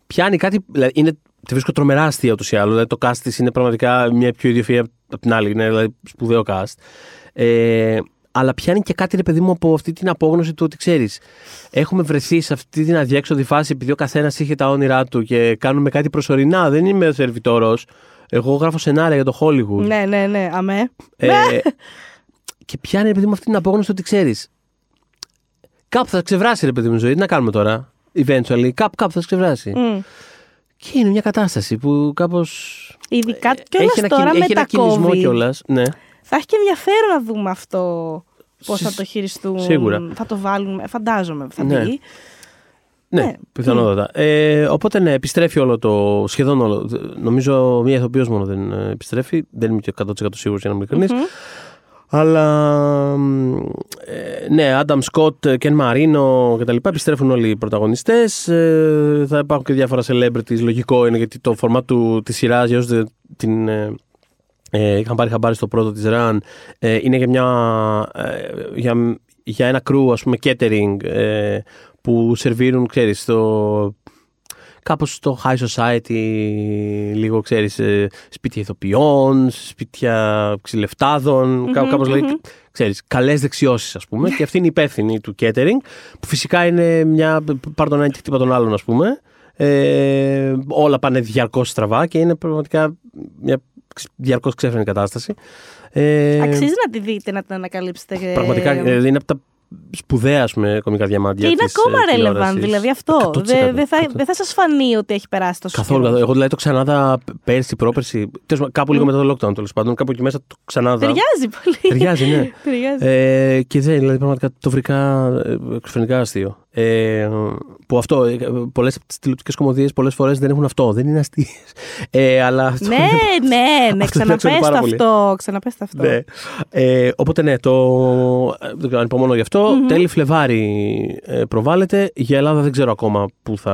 πιάνει κάτι. Δηλαδή είναι, τη βρίσκω τρομερά αστεία ούτως ή άλλως. Δηλαδή το cast της είναι πραγματικά μια πιο ιδιοφυα από την άλλη. Είναι δηλαδή σπουδαίο cast. Ε, αλλά πιάνει και κάτι, ρε παιδί μου, από αυτή την απόγνωση του ότι ξέρεις. Έχουμε βρεθεί σε αυτή την αδιέξοδη φάση επειδή ο καθένας είχε τα όνειρά του και κάνουμε κάτι προσωρινά. Δεν είμαι σερβιτόρο. Εγώ γράφω σενάρια για το Hollywood. Ναι, ναι, ναι, αμέ. Ε, και πιάνει, ρε παιδί μου, αυτή την απόγνωση ότι ξέρεις. Κάπου θα ξεβράσει, ρε παιδί μου, η ζωή. Τι να κάνουμε τώρα. Eventually, κάπου, κάπου θα ξεβράσει. Μμ. Και είναι μια κατάσταση που κάπως. Ειδικά κιόλας τώρα με έχει τα ένα κινησμό COVID. κιόλας. Ναι. Θα έχει και ενδιαφέρον να δούμε αυτό. Πώς θα Σι- το χειριστούν. σίγουρα. Θα το βάλουν. Φαντάζομαι. Θα Ναι. μπει. Ναι, Ναι. πιθανότατα. Ε, οπότε ναι, επιστρέφει όλο το. σχεδόν όλο. Νομίζω μία ηθοποιός μόνο δεν ε, επιστρέφει. Δεν είμαι και 100% σίγουρος για να είμαι ειλικρινής. Μμμ. Αλλά μ, ε, ναι, Άνταμ Σκοτ, Κεν Μαρίνο κτλ. Επιστρέφουν όλοι οι πρωταγωνιστές. Ε, θα υπάρχουν και διάφορα celebrities. Λογικό είναι γιατί το format του, της σειράς, για όσους δεν την ε, ε, είχαν πάρει χαμπάρι στο πρώτο της Run, ε, είναι για, μια, ε, για, για ένα crew, ας πούμε, catering ε, που σερβίρουν, ξέρεις, στο, κάπως στο high society, λίγο, ξέρεις, ε, σπίτια ηθοποιών, σπίτια ξυλευτάδων, κά- κάπως δηλαδή, ξέρεις, καλές δεξιώσεις, ας πούμε. και αυτή είναι η υπεύθυνη του catering, που φυσικά είναι μια, πάρ' τον ένα και χτύπα τον άλλον, ας πούμε. Ε, όλα πάνε διαρκώς στραβά και είναι πραγματικά μια διαρκώς ξέφρενη κατάσταση. Ε, Αξίζει να τη δείτε, να την ανακαλύψετε. ε, Πραγματικά ε, είναι από τα σπουδαία ας πούμε, κομικά διαμάντια. Και είναι της, ακόμα ε, relevant, τηλεόρασης. δηλαδή αυτό. 100%, Δεν δεν θα, 100%. δεν θα σας φανεί ότι έχει περάσει τόσο Καθόλου. καιρός. καθόλου. Εγώ δηλαδή το ξανάδα πέρσι, πρόπερσι. τέλος πάντων, κάπου λίγο μετά το lockdown τέλος πάντων. Κάπου εκεί μέσα το ξανάδα. Ταιριάζει πολύ. Ταιριάζει, ναι. Ταιριάζει. Ε, και δεν, δηλαδή πραγματικά το βρήκα ε, εξωφρενικά αστείο. Ε, που αυτό, ε, πολλές από τις τηλεοπτικές κομμωδίες πολλές φορές δεν έχουν αυτό, δεν είναι αστείες. Ε, αλλά αυτό ναι, είναι- ναι, ναι, Αυτό παίξανε ξαναπες πάρα πολύ. αυτό. Ξαναπες αυτό. Ναι. Ε, οπότε ναι, το. ε, Δεν ξέρω, ανυπομονώ γι' αυτο Τέλη Φλεβάρι ε, προβάλλεται. Για Ελλάδα δεν ξέρω ακόμα πού θα.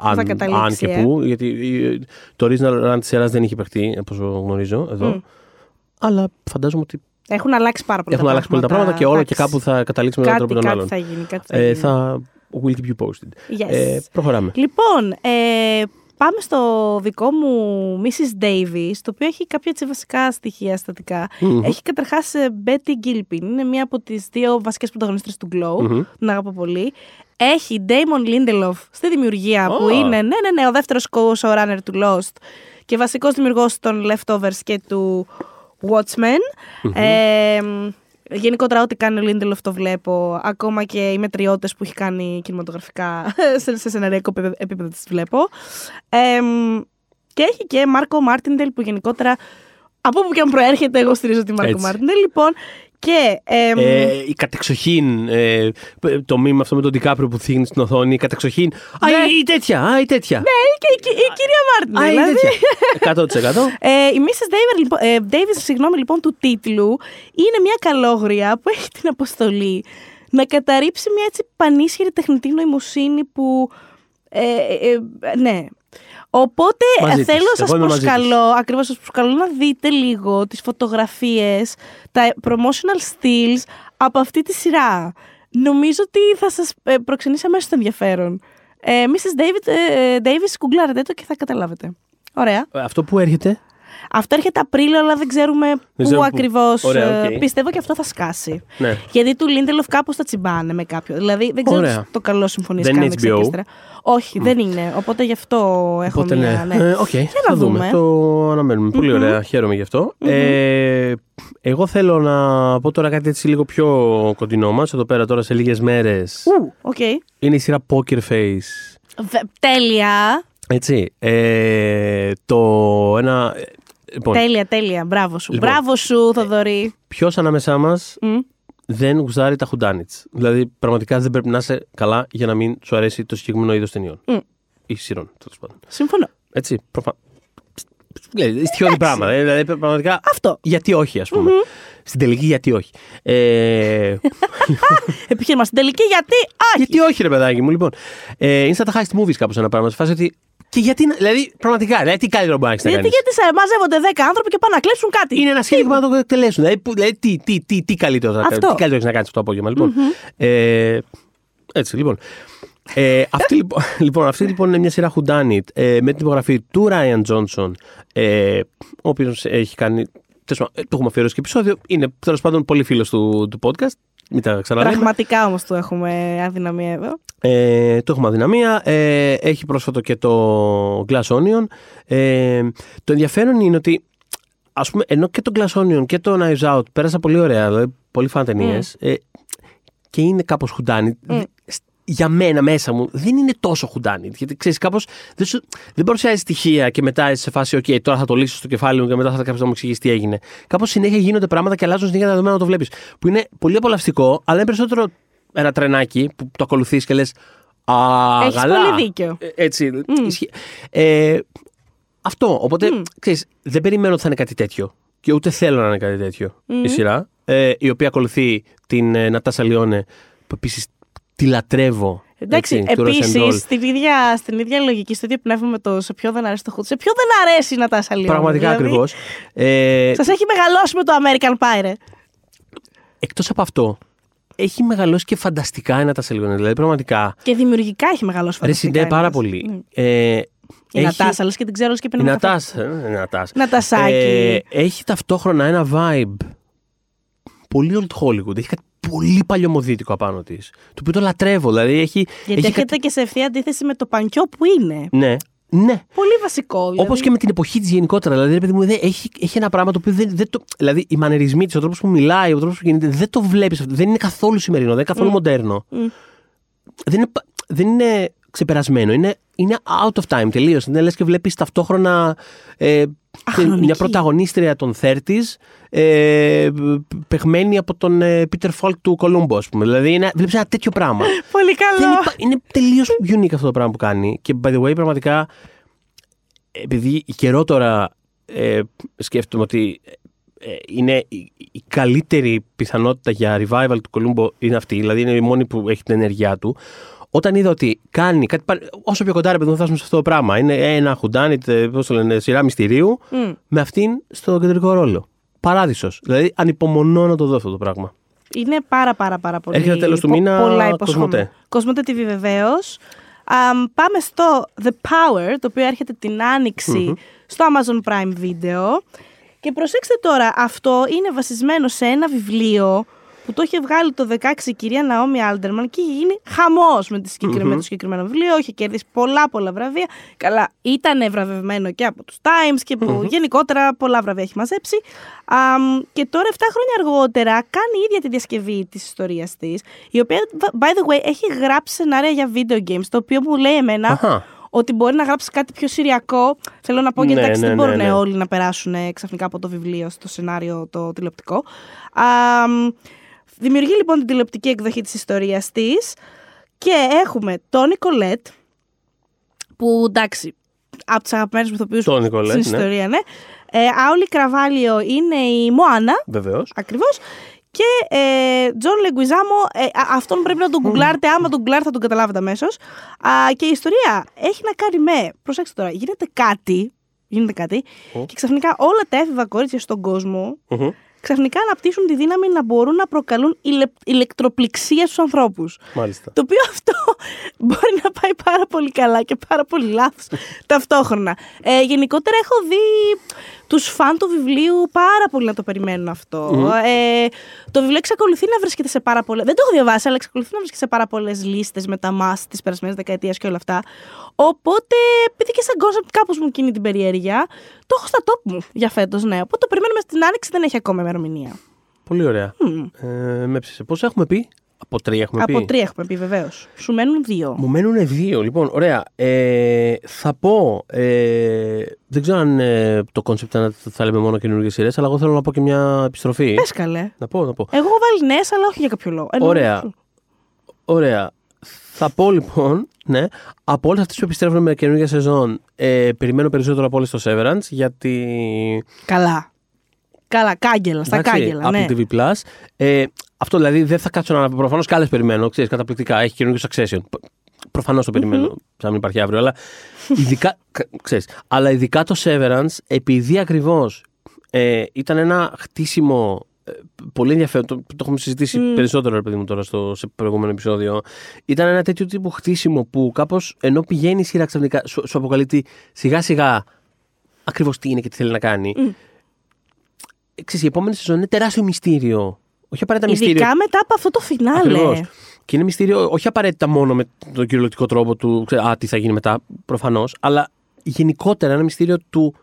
Αν, θα καταλήξει, αν και ε. πού. Γιατί ε, το original run της Ελλάδα δεν είχε παιχτεί, όπω γνωρίζω εδώ. Μμ. Αλλά φαντάζομαι ότι Έχουν αλλάξει πάρα πολλά έχουν αλλάξει πολύ τα πράγματα και όλο και κάπου θα καταλήξει με έναν κάτι, τρόπο ή τον κάτι άλλον. θα γίνει. Κάτι θα Ε, γίνει. θα. Will keep you posted. Yes. Ε, προχωράμε. Λοιπόν, ε, πάμε στο δικό μου Mrs. Davis, το οποίο έχει κάποια έτσι βασικά στοιχεία στατικά. Μμμ. Έχει καταρχάς ε, Betty Gilpin, είναι μία από τις δύο βασικές πρωταγωνίστρες του Glow, Μμμ. την αγαπώ πολύ. Έχει Damon Lindelof στη δημιουργία, που Α. είναι ναι, ναι, ναι, ο δεύτερος co-showrunner του Lost και βασικός δημιουργός των Leftovers και του Watchmen. Ε, γενικότερα ό,τι κάνει ο Lindelof το βλέπω, ακόμα και οι μετριώτες που έχει κάνει κινηματογραφικά σε, σε σεναριακό επίπεδο- επίπεδο τις βλέπω. Ε, και έχει και Margo Martindale που γενικότερα από όπου και αν προέρχεται εγώ στηρίζω τη Margo Έτσι. Martindale. Λοιπόν, και εμ, Ε, η κατεξοχήν, ε, το μήνυμα αυτό με τον Ντικάπριο που δείχνει στην οθόνη, η κατεξοχήν. Α, Ναι. η, η τέτοια, α, η τέτοια. ναι, και η, η, η κυρία Martindale. Α, η δηλαδή. τέτοια. 100%. Ε, η Mrs. Davis, λοιπόν, ε, Davis, συγγνώμη, λοιπόν, του τίτλου είναι μια καλόγρια που έχει την αποστολή να καταρρύψει μια έτσι πανίσχυρη τεχνητή νοημοσύνη που. Ε, ε, ε, ναι. Οπότε Μαζί ε, της. θέλω να Εγώ σας είμαι μαζί της. προσκαλώ, ακριβώς σας προσκαλώ να δείτε λίγο τις φωτογραφίες, τα promotional stills από αυτή τη σειρά. Νομίζω ότι θα σας ε, προξενήσει αμέσως το ενδιαφέρον. Ε, Mrs. David, ε, Davis, γκουγκλάρετε το και θα καταλάβετε. Ωραία. Αυτό που έρχεται. Αυτό έρχεται Απρίλιο, αλλά δεν ξέρουμε πού ξέρουμε πού. ακριβώς. Ωραία, οκ. Πιστεύω και αυτό θα σκάσει. Ναι. Γιατί του Lindelof κάπως τα τσιμπάνε με κάποιο. Δηλαδή δεν ξέρω Ωραία. το καλό συμφωνείς Δεν καν είναι δεξιά HBO. και αριστερά. Όχι, δεν είναι. Οπότε γι' αυτό έχω Οπότε μία. ναι. Ναι. Ε, Οκ, Για θα να δούμε. δούμε. Το αναμένουμε. Πολύ ωραία. Χαίρομαι γι' αυτό. Ε, εγώ θέλω να πω τώρα κάτι έτσι λίγο πιο κοντινό μας. Εδώ πέρα τώρα σε λίγες μέρες. Ου, οκ. Είναι η σειρά Poker Face. Βε- Τέλεια. Έτσι. Ε, το ένα. Ε, Λοιπόν, Τέλεια, τέλεια. Μπράβο σου. Λοιπόν, Μπράβο σου, Θοδωρή. ποιος ανάμεσά μας Μμ. δεν γουστάρει τα whodunits; Δηλαδή, πραγματικά δεν πρέπει να είσαι καλά για να μην σου αρέσει το συγκεκριμένο είδος ταινιών. Μμ. Ή σειρών, τέλος πάντων. Συμφωνώ. Έτσι. Προφα... Δηλαδή, στοιχειώδη πράγμα. ε, Δηλαδή, πραγματικά. Αυτό. Γιατί όχι, ας πούμε. Στην τελική, γιατί όχι. Ε, Επιχείρημα στην τελική, γιατί. Όχι. γιατί όχι, ρε παιδάκι μου, λοιπόν. Ε, είναι σαν τα heist movies κάπως ένα πράγμα. Σε φάση ότι. Και γιατί. να- Δηλαδή, πραγματικά, δηλαδή, τι καλύτερο μπορεί να έχεις να Γιατί, κάνεις; γιατί σε μαζεύονται 10 άνθρωποι και πάνε να κλέψουν κάτι. Είναι ένα σχέδιο που να το εκτελέσουν. Δηλαδή, που- δηλαδή τι, τι, τι, τι καλύτερο θα Αυτό. τι καλύτερο έχεις να κάνεις αυτό το απόγευμα. Λοιπόν. Ε, έτσι, λοιπόν. Ε, αυτή, λοιπόν, λοιπόν, αυτή λοιπόν είναι μια σειρά Whodunit ε, με την υπογραφή του Ryan Johnson, ε, ο οποίος έχει κάνει. τέλος πάντων, ε, Το έχουμε αφιερώσει και επεισόδιο. Είναι τέλος πάντων πολύ φίλος του, του podcast. Μην τα ξαναλέμε. Πραγματικά όμως του έχουμε αδυναμία εδώ. Ε, το έχουμε αδυναμία. Ε, έχει πρόσφατο και το Glass Onion. Ε, το ενδιαφέρον είναι ότι ας πούμε, ενώ και το Glass Onion και το Knives Out πέρασα πολύ ωραία, δηλαδή πολύ φαν ταινίες, ε, και είναι κάπως χουντάνι. Για μένα μέσα μου δεν είναι τόσο χουντάνι. Γιατί ξέρεις, κάπως δεν, σου- δεν παρουσιάζει στοιχεία και μετά είσαι σε φάση, OK, τώρα θα το λύσω στο κεφάλι μου και μετά θα κάποιος να μου εξηγήσει τι έγινε. Κάπως συνέχεια γίνονται πράγματα και αλλάζουν συνέχεια τα δεδομένα να το βλέπεις. Που είναι πολύ απολαυστικό, αλλά είναι περισσότερο ένα τρενάκι που το ακολουθείς και λες. Α, Έχεις γαλά». πολύ δίκιο. Ε, Έτσι. ισχύει. Ε, αυτό. Οπότε, ξέρεις, δεν περιμένω ότι θα είναι κάτι τέτοιο. Και ούτε θέλω να είναι κάτι τέτοιο η σειρά. Ε, η οποία ακολουθεί την ε, Νατάσα Λιόνε, που επίσης τη λατρεύω. Εντάξει, έτσι, του Russian Doll. επίσης στην ίδια, στην ίδια λογική, στο ίδιο πνεύμα με το σε ποιο δεν αρέσει το χούτ, σε ποιο δεν αρέσει να τα σαλιώνει. Πραγματικά ακριβώς. Ε, Σας έχει μεγαλώσει με το American Pie, ρε. Εκτός από αυτό, έχει μεγαλώσει και φανταστικά η Νατάσα Λιόνε. Δηλαδή, πραγματικά. Και δημιουργικά έχει μεγαλώσει Ρε φανταστικά. συνδέει πάρα είναι. πολύ. Μμ. Ε, Η Νατάσα, αλλά και την ξέρω όλες και Η πίνουμε καφέ. Νατάσα. ε, Νατάσα. Νατασάκι. Ε, έχει ταυτόχρονα ένα vibe πολύ old Hollywood. Έχει κάτι πολύ παλιωμοδίτικο απάνω της. Το οποίο το λατρεύω. Δηλαδή έχει. Γιατί έχει έρχεται και σε ευθεία αντίθεση με το πανκιό που είναι. Ναι, ναι. Πολύ βασικό. Δηλαδή. Όπω και με την εποχή της γενικότερα. Δηλαδή, ρε παιδί μου, δεν, έχει, έχει ένα πράγμα το οποίο δεν, δεν το. Δηλαδή, οι μανερισμοί της, ο τρόπος που μιλάει, ο τρόπος που κινείται, δεν το βλέπεις αυτό. Δεν είναι καθόλου σημερινό, δεν είναι καθόλου μοντέρνο. Δεν, είναι, πα- δεν είναι ξεπερασμένο. Είναι, είναι out of time τελείως. Είναι λες και βλέπεις ταυτόχρονα ε, Αχρονική. μια πρωταγωνίστρια των 30s ε, παιγμένη από τον ε, Peter Falk του Κολούμπο, ας πούμε. Δηλαδή, είναι, βλέπεις ένα τέτοιο πράγμα. Πολύ καλό. Δεν υπά- είναι τελείως unique αυτό το πράγμα που κάνει. Και by the way, πραγματικά, επειδή καιρό τώρα ε, σκέφτομαι ότι ε, είναι η, η καλύτερη πιθανότητα για revival του Κολούμπο είναι αυτή, δηλαδή είναι η μόνη που έχει την ενέργειά του. Όταν είδα ότι κάνει κάτι. πα- Όσο πιο κοντά ρε παιδί μου, θα φτάσουμε σε αυτό το πράγμα. Είναι ένα χουντάνι, πώς το λένε, σειρά μυστηρίου, Μμ. με αυτήν στο κεντρικό ρόλο. Παράδεισος. Δηλαδή, ανυπομονώ να το δω αυτό το πράγμα. Είναι πάρα πάρα πάρα πολύ. Έρχεται τέλος του πο- μήνα, Πολλά Κοσμοτέ. υποσχόμενο. Κοσμοτέ TV βεβαίως. πάμε στο The Power, το οποίο έρχεται την ανοιξη στο Amazon Prime Video. Και προσέξτε τώρα, αυτό είναι βασισμένο σε ένα βιβλίο που το είχε βγάλει το 16 η κυρία Ναόμι Άλτερμαν και είχε γίνει χαμός με, τη συγκεκριμέ- με το συγκεκριμένο βιβλίο. Είχε κερδίσει πολλά πολλά βραβεία. Καλά, ήταν βραβευμένο και από τους Times και που γενικότερα πολλά βραβεία έχει μαζέψει. Αμ, και τώρα, 7 χρόνια αργότερα, κάνει η ίδια τη διασκευή της ιστορίας της, η οποία, by the way, έχει γράψει σενάρια για video games, το οποίο μου λέει εμένα Αχα. ότι μπορεί να γράψει κάτι πιο σηριακό. Θέλω να πω γιατί Ναι, εντάξει, ναι, δεν ναι, μπορούν ναι. όλοι να περάσουν ε, ξαφνικά από το βιβλίο στο σενάριο το τηλεοπτικό. Αμ, δημιουργεί λοιπόν την τηλεοπτική εκδοχή της ιστορίας της και έχουμε Toni Collette που εντάξει από τους αγαπημένους μου ηθοποιούς Toni Collette, στην ναι. ιστορία, ναι. Ε, Auliʻi Cravalho είναι η Moana, Βεβαίως. ακριβώς. Και ε, John Leguizamo, ε, α- αυτόν πρέπει να τον γκουγκλάρετε. Άμα τον γκουγκλάρετε θα τον καταλάβετε αμέσως. Και η ιστορία έχει να κάνει με. Προσέξτε τώρα, γίνεται κάτι. Γίνεται κάτι. Και ξαφνικά όλα τα έφηβα κορίτσια στον κόσμο ξαφνικά αναπτύσσουν τη δύναμη να μπορούν να προκαλούν ηλε... ηλεκτροπληξία στους ανθρώπους. Μάλιστα. Το οποίο αυτό μπορεί να πάει πάρα πολύ καλά και πάρα πολύ λάθος ταυτόχρονα. Ε, γενικότερα έχω δει τους φαν του βιβλίου πάρα πολύ να το περιμένουν αυτό. Ε, το βιβλίο εξακολουθεί να βρίσκεται σε πάρα πολλέ. Δεν το έχω διαβάσει, αλλά εξακολουθεί να βρίσκεται σε πάρα πολλές λίστες με τα μάσ της περασμένης δεκαετίας και όλα αυτά. Οπότε, επειδή και σαν κόνσεπτ κάπως μου κινεί την περιέργεια, το έχω στα top μου για φέτος, ναι. Οπότε το περιμένουμε στην άνοιξη, δεν έχει ακόμα ημερομηνία. Πολύ ωραία. Ε, με έψησε. Πόσα έχουμε πει, Από τρία έχουμε πει. Από τρία έχουμε πει, βεβαίως. Σου μένουν δύο. Μου μένουν δύο. Λοιπόν, ωραία. Ε, θα πω. Ε, δεν ξέρω αν ε, το κόνσεπτ είναι ότι θα λέμε μόνο καινούργιες σειρές, αλλά εγώ θέλω να πω και μια επιστροφή. Πες καλέ. Να πω, να πω. Εγώ έχω βάλει νέες, αλλά όχι για κάποιο λόγο. Εννοώ Ωραία. σου. Ωραία. Θα πω λοιπόν, ναι, από όλες αυτές που επιστρέφουν με καινούργια σεζόν, ε, περιμένω περισσότερο από όλες το Severance, γιατί. Καλά. Καλά, κάγκελα, στα εντάξει, κάγκελα. Apple Ναι. TV Plus. Ε, αυτό δηλαδή δεν θα κάτσω να. Προφανώς και άλλες περιμένω, ξέρεις, καταπληκτικά. Έχει καινούργιο Succession. Προφανώς το περιμένω, σαν να μην υπάρχει αύριο, αλλά ειδικά, κα- ξέρεις, αλλά ειδικά το Severance, επειδή ακριβώς ε, ήταν ένα χτίσιμο ε, πολύ ενδιαφέρον. Το, το έχουμε συζητήσει περισσότερο, ρε παιδί μου, τώρα στο, σε προηγούμενο επεισόδιο. Ήταν ένα τέτοιο τύπου χτίσιμο που κάπως ενώ πηγαίνει η σειρά ξαφνικά, σου, σου αποκαλύπτει σιγά σιγά ακριβώς τι είναι και τι θέλει να κάνει. Ε, Ξέρεις, η επόμενη σεζόν είναι τεράστιο μυστήριο. Όχι απαραίτητα μυστήριο. Ειδικά μετά από αυτό το φινάλε. Ακριβώς. Και είναι μυστήριο όχι απαραίτητα μόνο με τον κυριολεκτικό τρόπο του, ξέρω, α, τι θα γίνει μετά, προφανώς, αλλά γενικότερα ένα μυστήριο του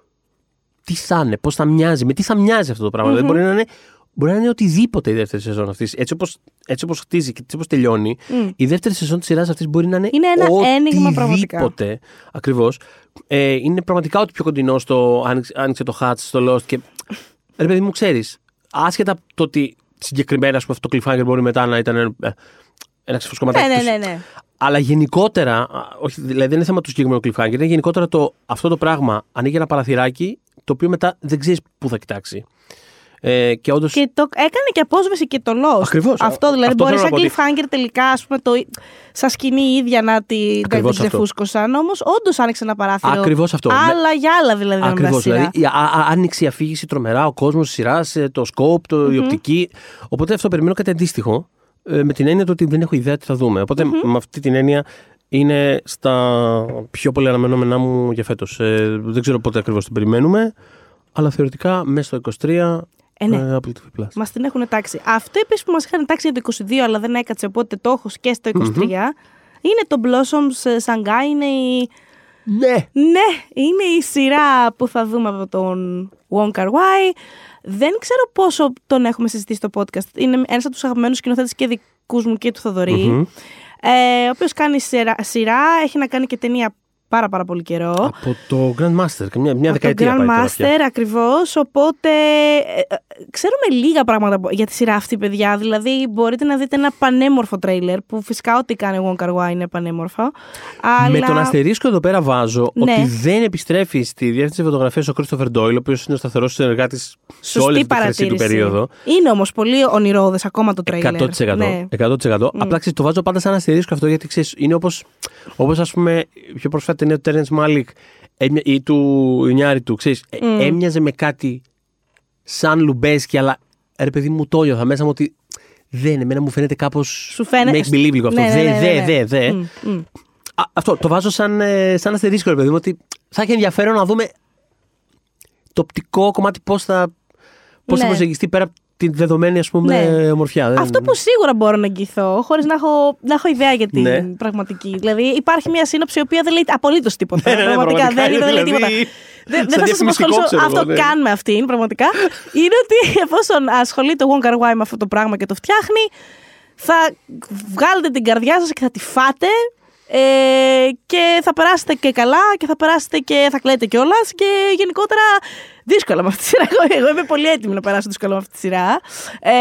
τι θα είναι, πώς θα μοιάζει, με τι θα μοιάζει αυτό το πράγμα. Δηλαδή, μπορεί να είναι, μπορεί να είναι οτιδήποτε η δεύτερη σεζόν αυτής. Έτσι όπως έτσι όπως χτίζει και έτσι όπως τελειώνει, η δεύτερη σεζόν της σειράς αυτής μπορεί να είναι, Είναι ένα ένιγμα πραγματικά. οτιδήποτε. Ακριβώς. Ε, είναι πραγματικά ό,τι πιο κοντινό στο άνοιξε, άνοιξε το Hatch, στο Lost και. Ρε παιδί μου, ξέρεις, άσχετα από το ότι συγκεκριμένα ας πούμε, αυτό το cliffhanger μπορεί μετά να ήταν ε, ένας ξεφουσκωματάκι. Ναι, ναι, τους- ναι, ναι. Αλλά γενικότερα, α, όχι, δηλαδή δεν είναι θέμα του συγκεκριμένου cliffhanger, είναι γενικότερα το, αυτό το πράγμα ανοίγει ένα παραθυράκι το οποίο μετά δεν ξέρεις πού θα κοιτάξει. Ε, και όντω. Και το έκανε και απόσβεση και το Lost. Ακριβώς. Αυτό δηλαδή Αυτό μπορεί θέλω σαν να πω ότι- cliffhanger τελικά, ας πούμε, το, σαν σκηνή η ίδια να τη να την Ακριβώς αυτό. ξεφούσκωσαν. Όμως όντως άνοιξε ένα παράθυρο. Ακριβώς αυτό. Άλλα για άλλα δηλαδή. Ακριβώς. Ακριβώ. Δηλαδή, η- α- α- άνοιξε η αφήγηση τρομερά, ο κόσμος της σειράς, το scope, το, η οπτική. Οπότε αυτό περιμένω κάτι αντίστοιχο. ε, με την έννοια του ότι δεν έχω ιδέα τι θα δούμε. Οπότε με αυτή την έννοια είναι στα πιο πολύ αναμενόμενά μου για φέτος. Ε, δεν ξέρω πότε ακριβώς το περιμένουμε, αλλά θεωρητικά μέσα στο 23 Ε, ναι. ε, Apple TV Plus. Μας την έχουν τάξει. Αυτό επίσης που μας είχαν τάξει για το 22, αλλά δεν έκατσε, οπότε το έχω και στο 23. Είναι το Blossoms ε, Shanghai, είναι η... Ναι! Ναι, είναι η σειρά που θα δούμε από τον Wong Kar Wai. Δεν ξέρω πόσο τον έχουμε συζητήσει στο podcast. Είναι ένας από τους αγαπημένους σκηνοθέτες και δικούς μου και του θοδωρη Ε, ο οποίος κάνει σειρά, σειρά, έχει να κάνει και ταινία πάρα πάρα πολύ καιρό. Από το Grandmaster, και μια, μια Από το δεκαετία πάει τώρα πια. Grandmaster ακριβώς, οπότε ε, ε, ξέρουμε λίγα πράγματα για τη σειρά αυτή, παιδιά. Δηλαδή, μπορείτε να δείτε ένα πανέμορφο τρέιλερ, που φυσικά ό,τι κάνει ο Wong Kar Wai είναι πανέμορφο. Αλλά... Με τον αστερίσκο εδώ πέρα βάζω Ναι. ότι δεν επιστρέφει στη διεύθυνση φωτογραφίας ο Christopher Doyle, ο οποίος είναι ο σταθερός συνεργάτης σε όλη Σωστή αυτή τη χρυσή του παρατήρηση. περίοδο. Είναι όμως πολύ ονειρόδες ακόμα το τρέιλερ. 100%. Ναι. 100%. Απλά ξέρεις, το βάζω πάντα σαν αστερίσκο αυτό γιατί ξέρεις, είναι όπως όπως, ας πούμε η πιο πρόσφατη ταινία του Terence Malick έμοι- ή του Ινιάρη του. Ξέρεις, ε, έμοιαζε με κάτι σαν Λουμπέσκι, αλλά ρε παιδί μου το νιώθα μέσα μου ότι δεν, εμένα μου φαίνεται κάπως. Σου φαίνεται- Make believe λίγο αυτό. Ναι, ναι, Δε, ναι, δε, ναι. δε, δε. Μμ, μμ. Α, αυτό το βάζω σαν, ε, σαν αστερίσκο, ρε παιδί μου, ότι θα έχει ενδιαφέρον να δούμε το οπτικό κομμάτι πώς θα, πώς θα Ναι. προσεγγιστεί πέρα από τη δεδομένη ας πούμε, Ναι. ομορφιά. Δεν- Αυτό που σίγουρα μπορώ να εγγυηθώ, χωρίς να έχω, να έχω ιδέα για την Ναι. πραγματική. Δηλαδή, υπάρχει μια σύνοψη η οποία δεν λέει απολύτως τίποτα. Ναι, ναι, ναι, πραγματικά πραγματικά δεν, είναι δεν λέει δηλαδή τίποτα. Δεν, σαν δεν θα σας διαφημιστικό, απασχολήσω ξέρω εγώ, αυτό ναι. καν με αυτήν, πραγματικά. είναι ότι εφόσον ασχολείται ο Wong Kar Wai με αυτό το πράγμα και το φτιάχνει, θα βγάλετε την καρδιά σας και θα τη φάτε. Ε, και θα περάσετε και καλά και θα περάσετε και θα κλαίτε κιόλας και γενικότερα δύσκολα με αυτή τη σειρά. Εγώ, εγώ είμαι πολύ έτοιμη να περάσω δύσκολα με αυτή τη σειρά. Ε,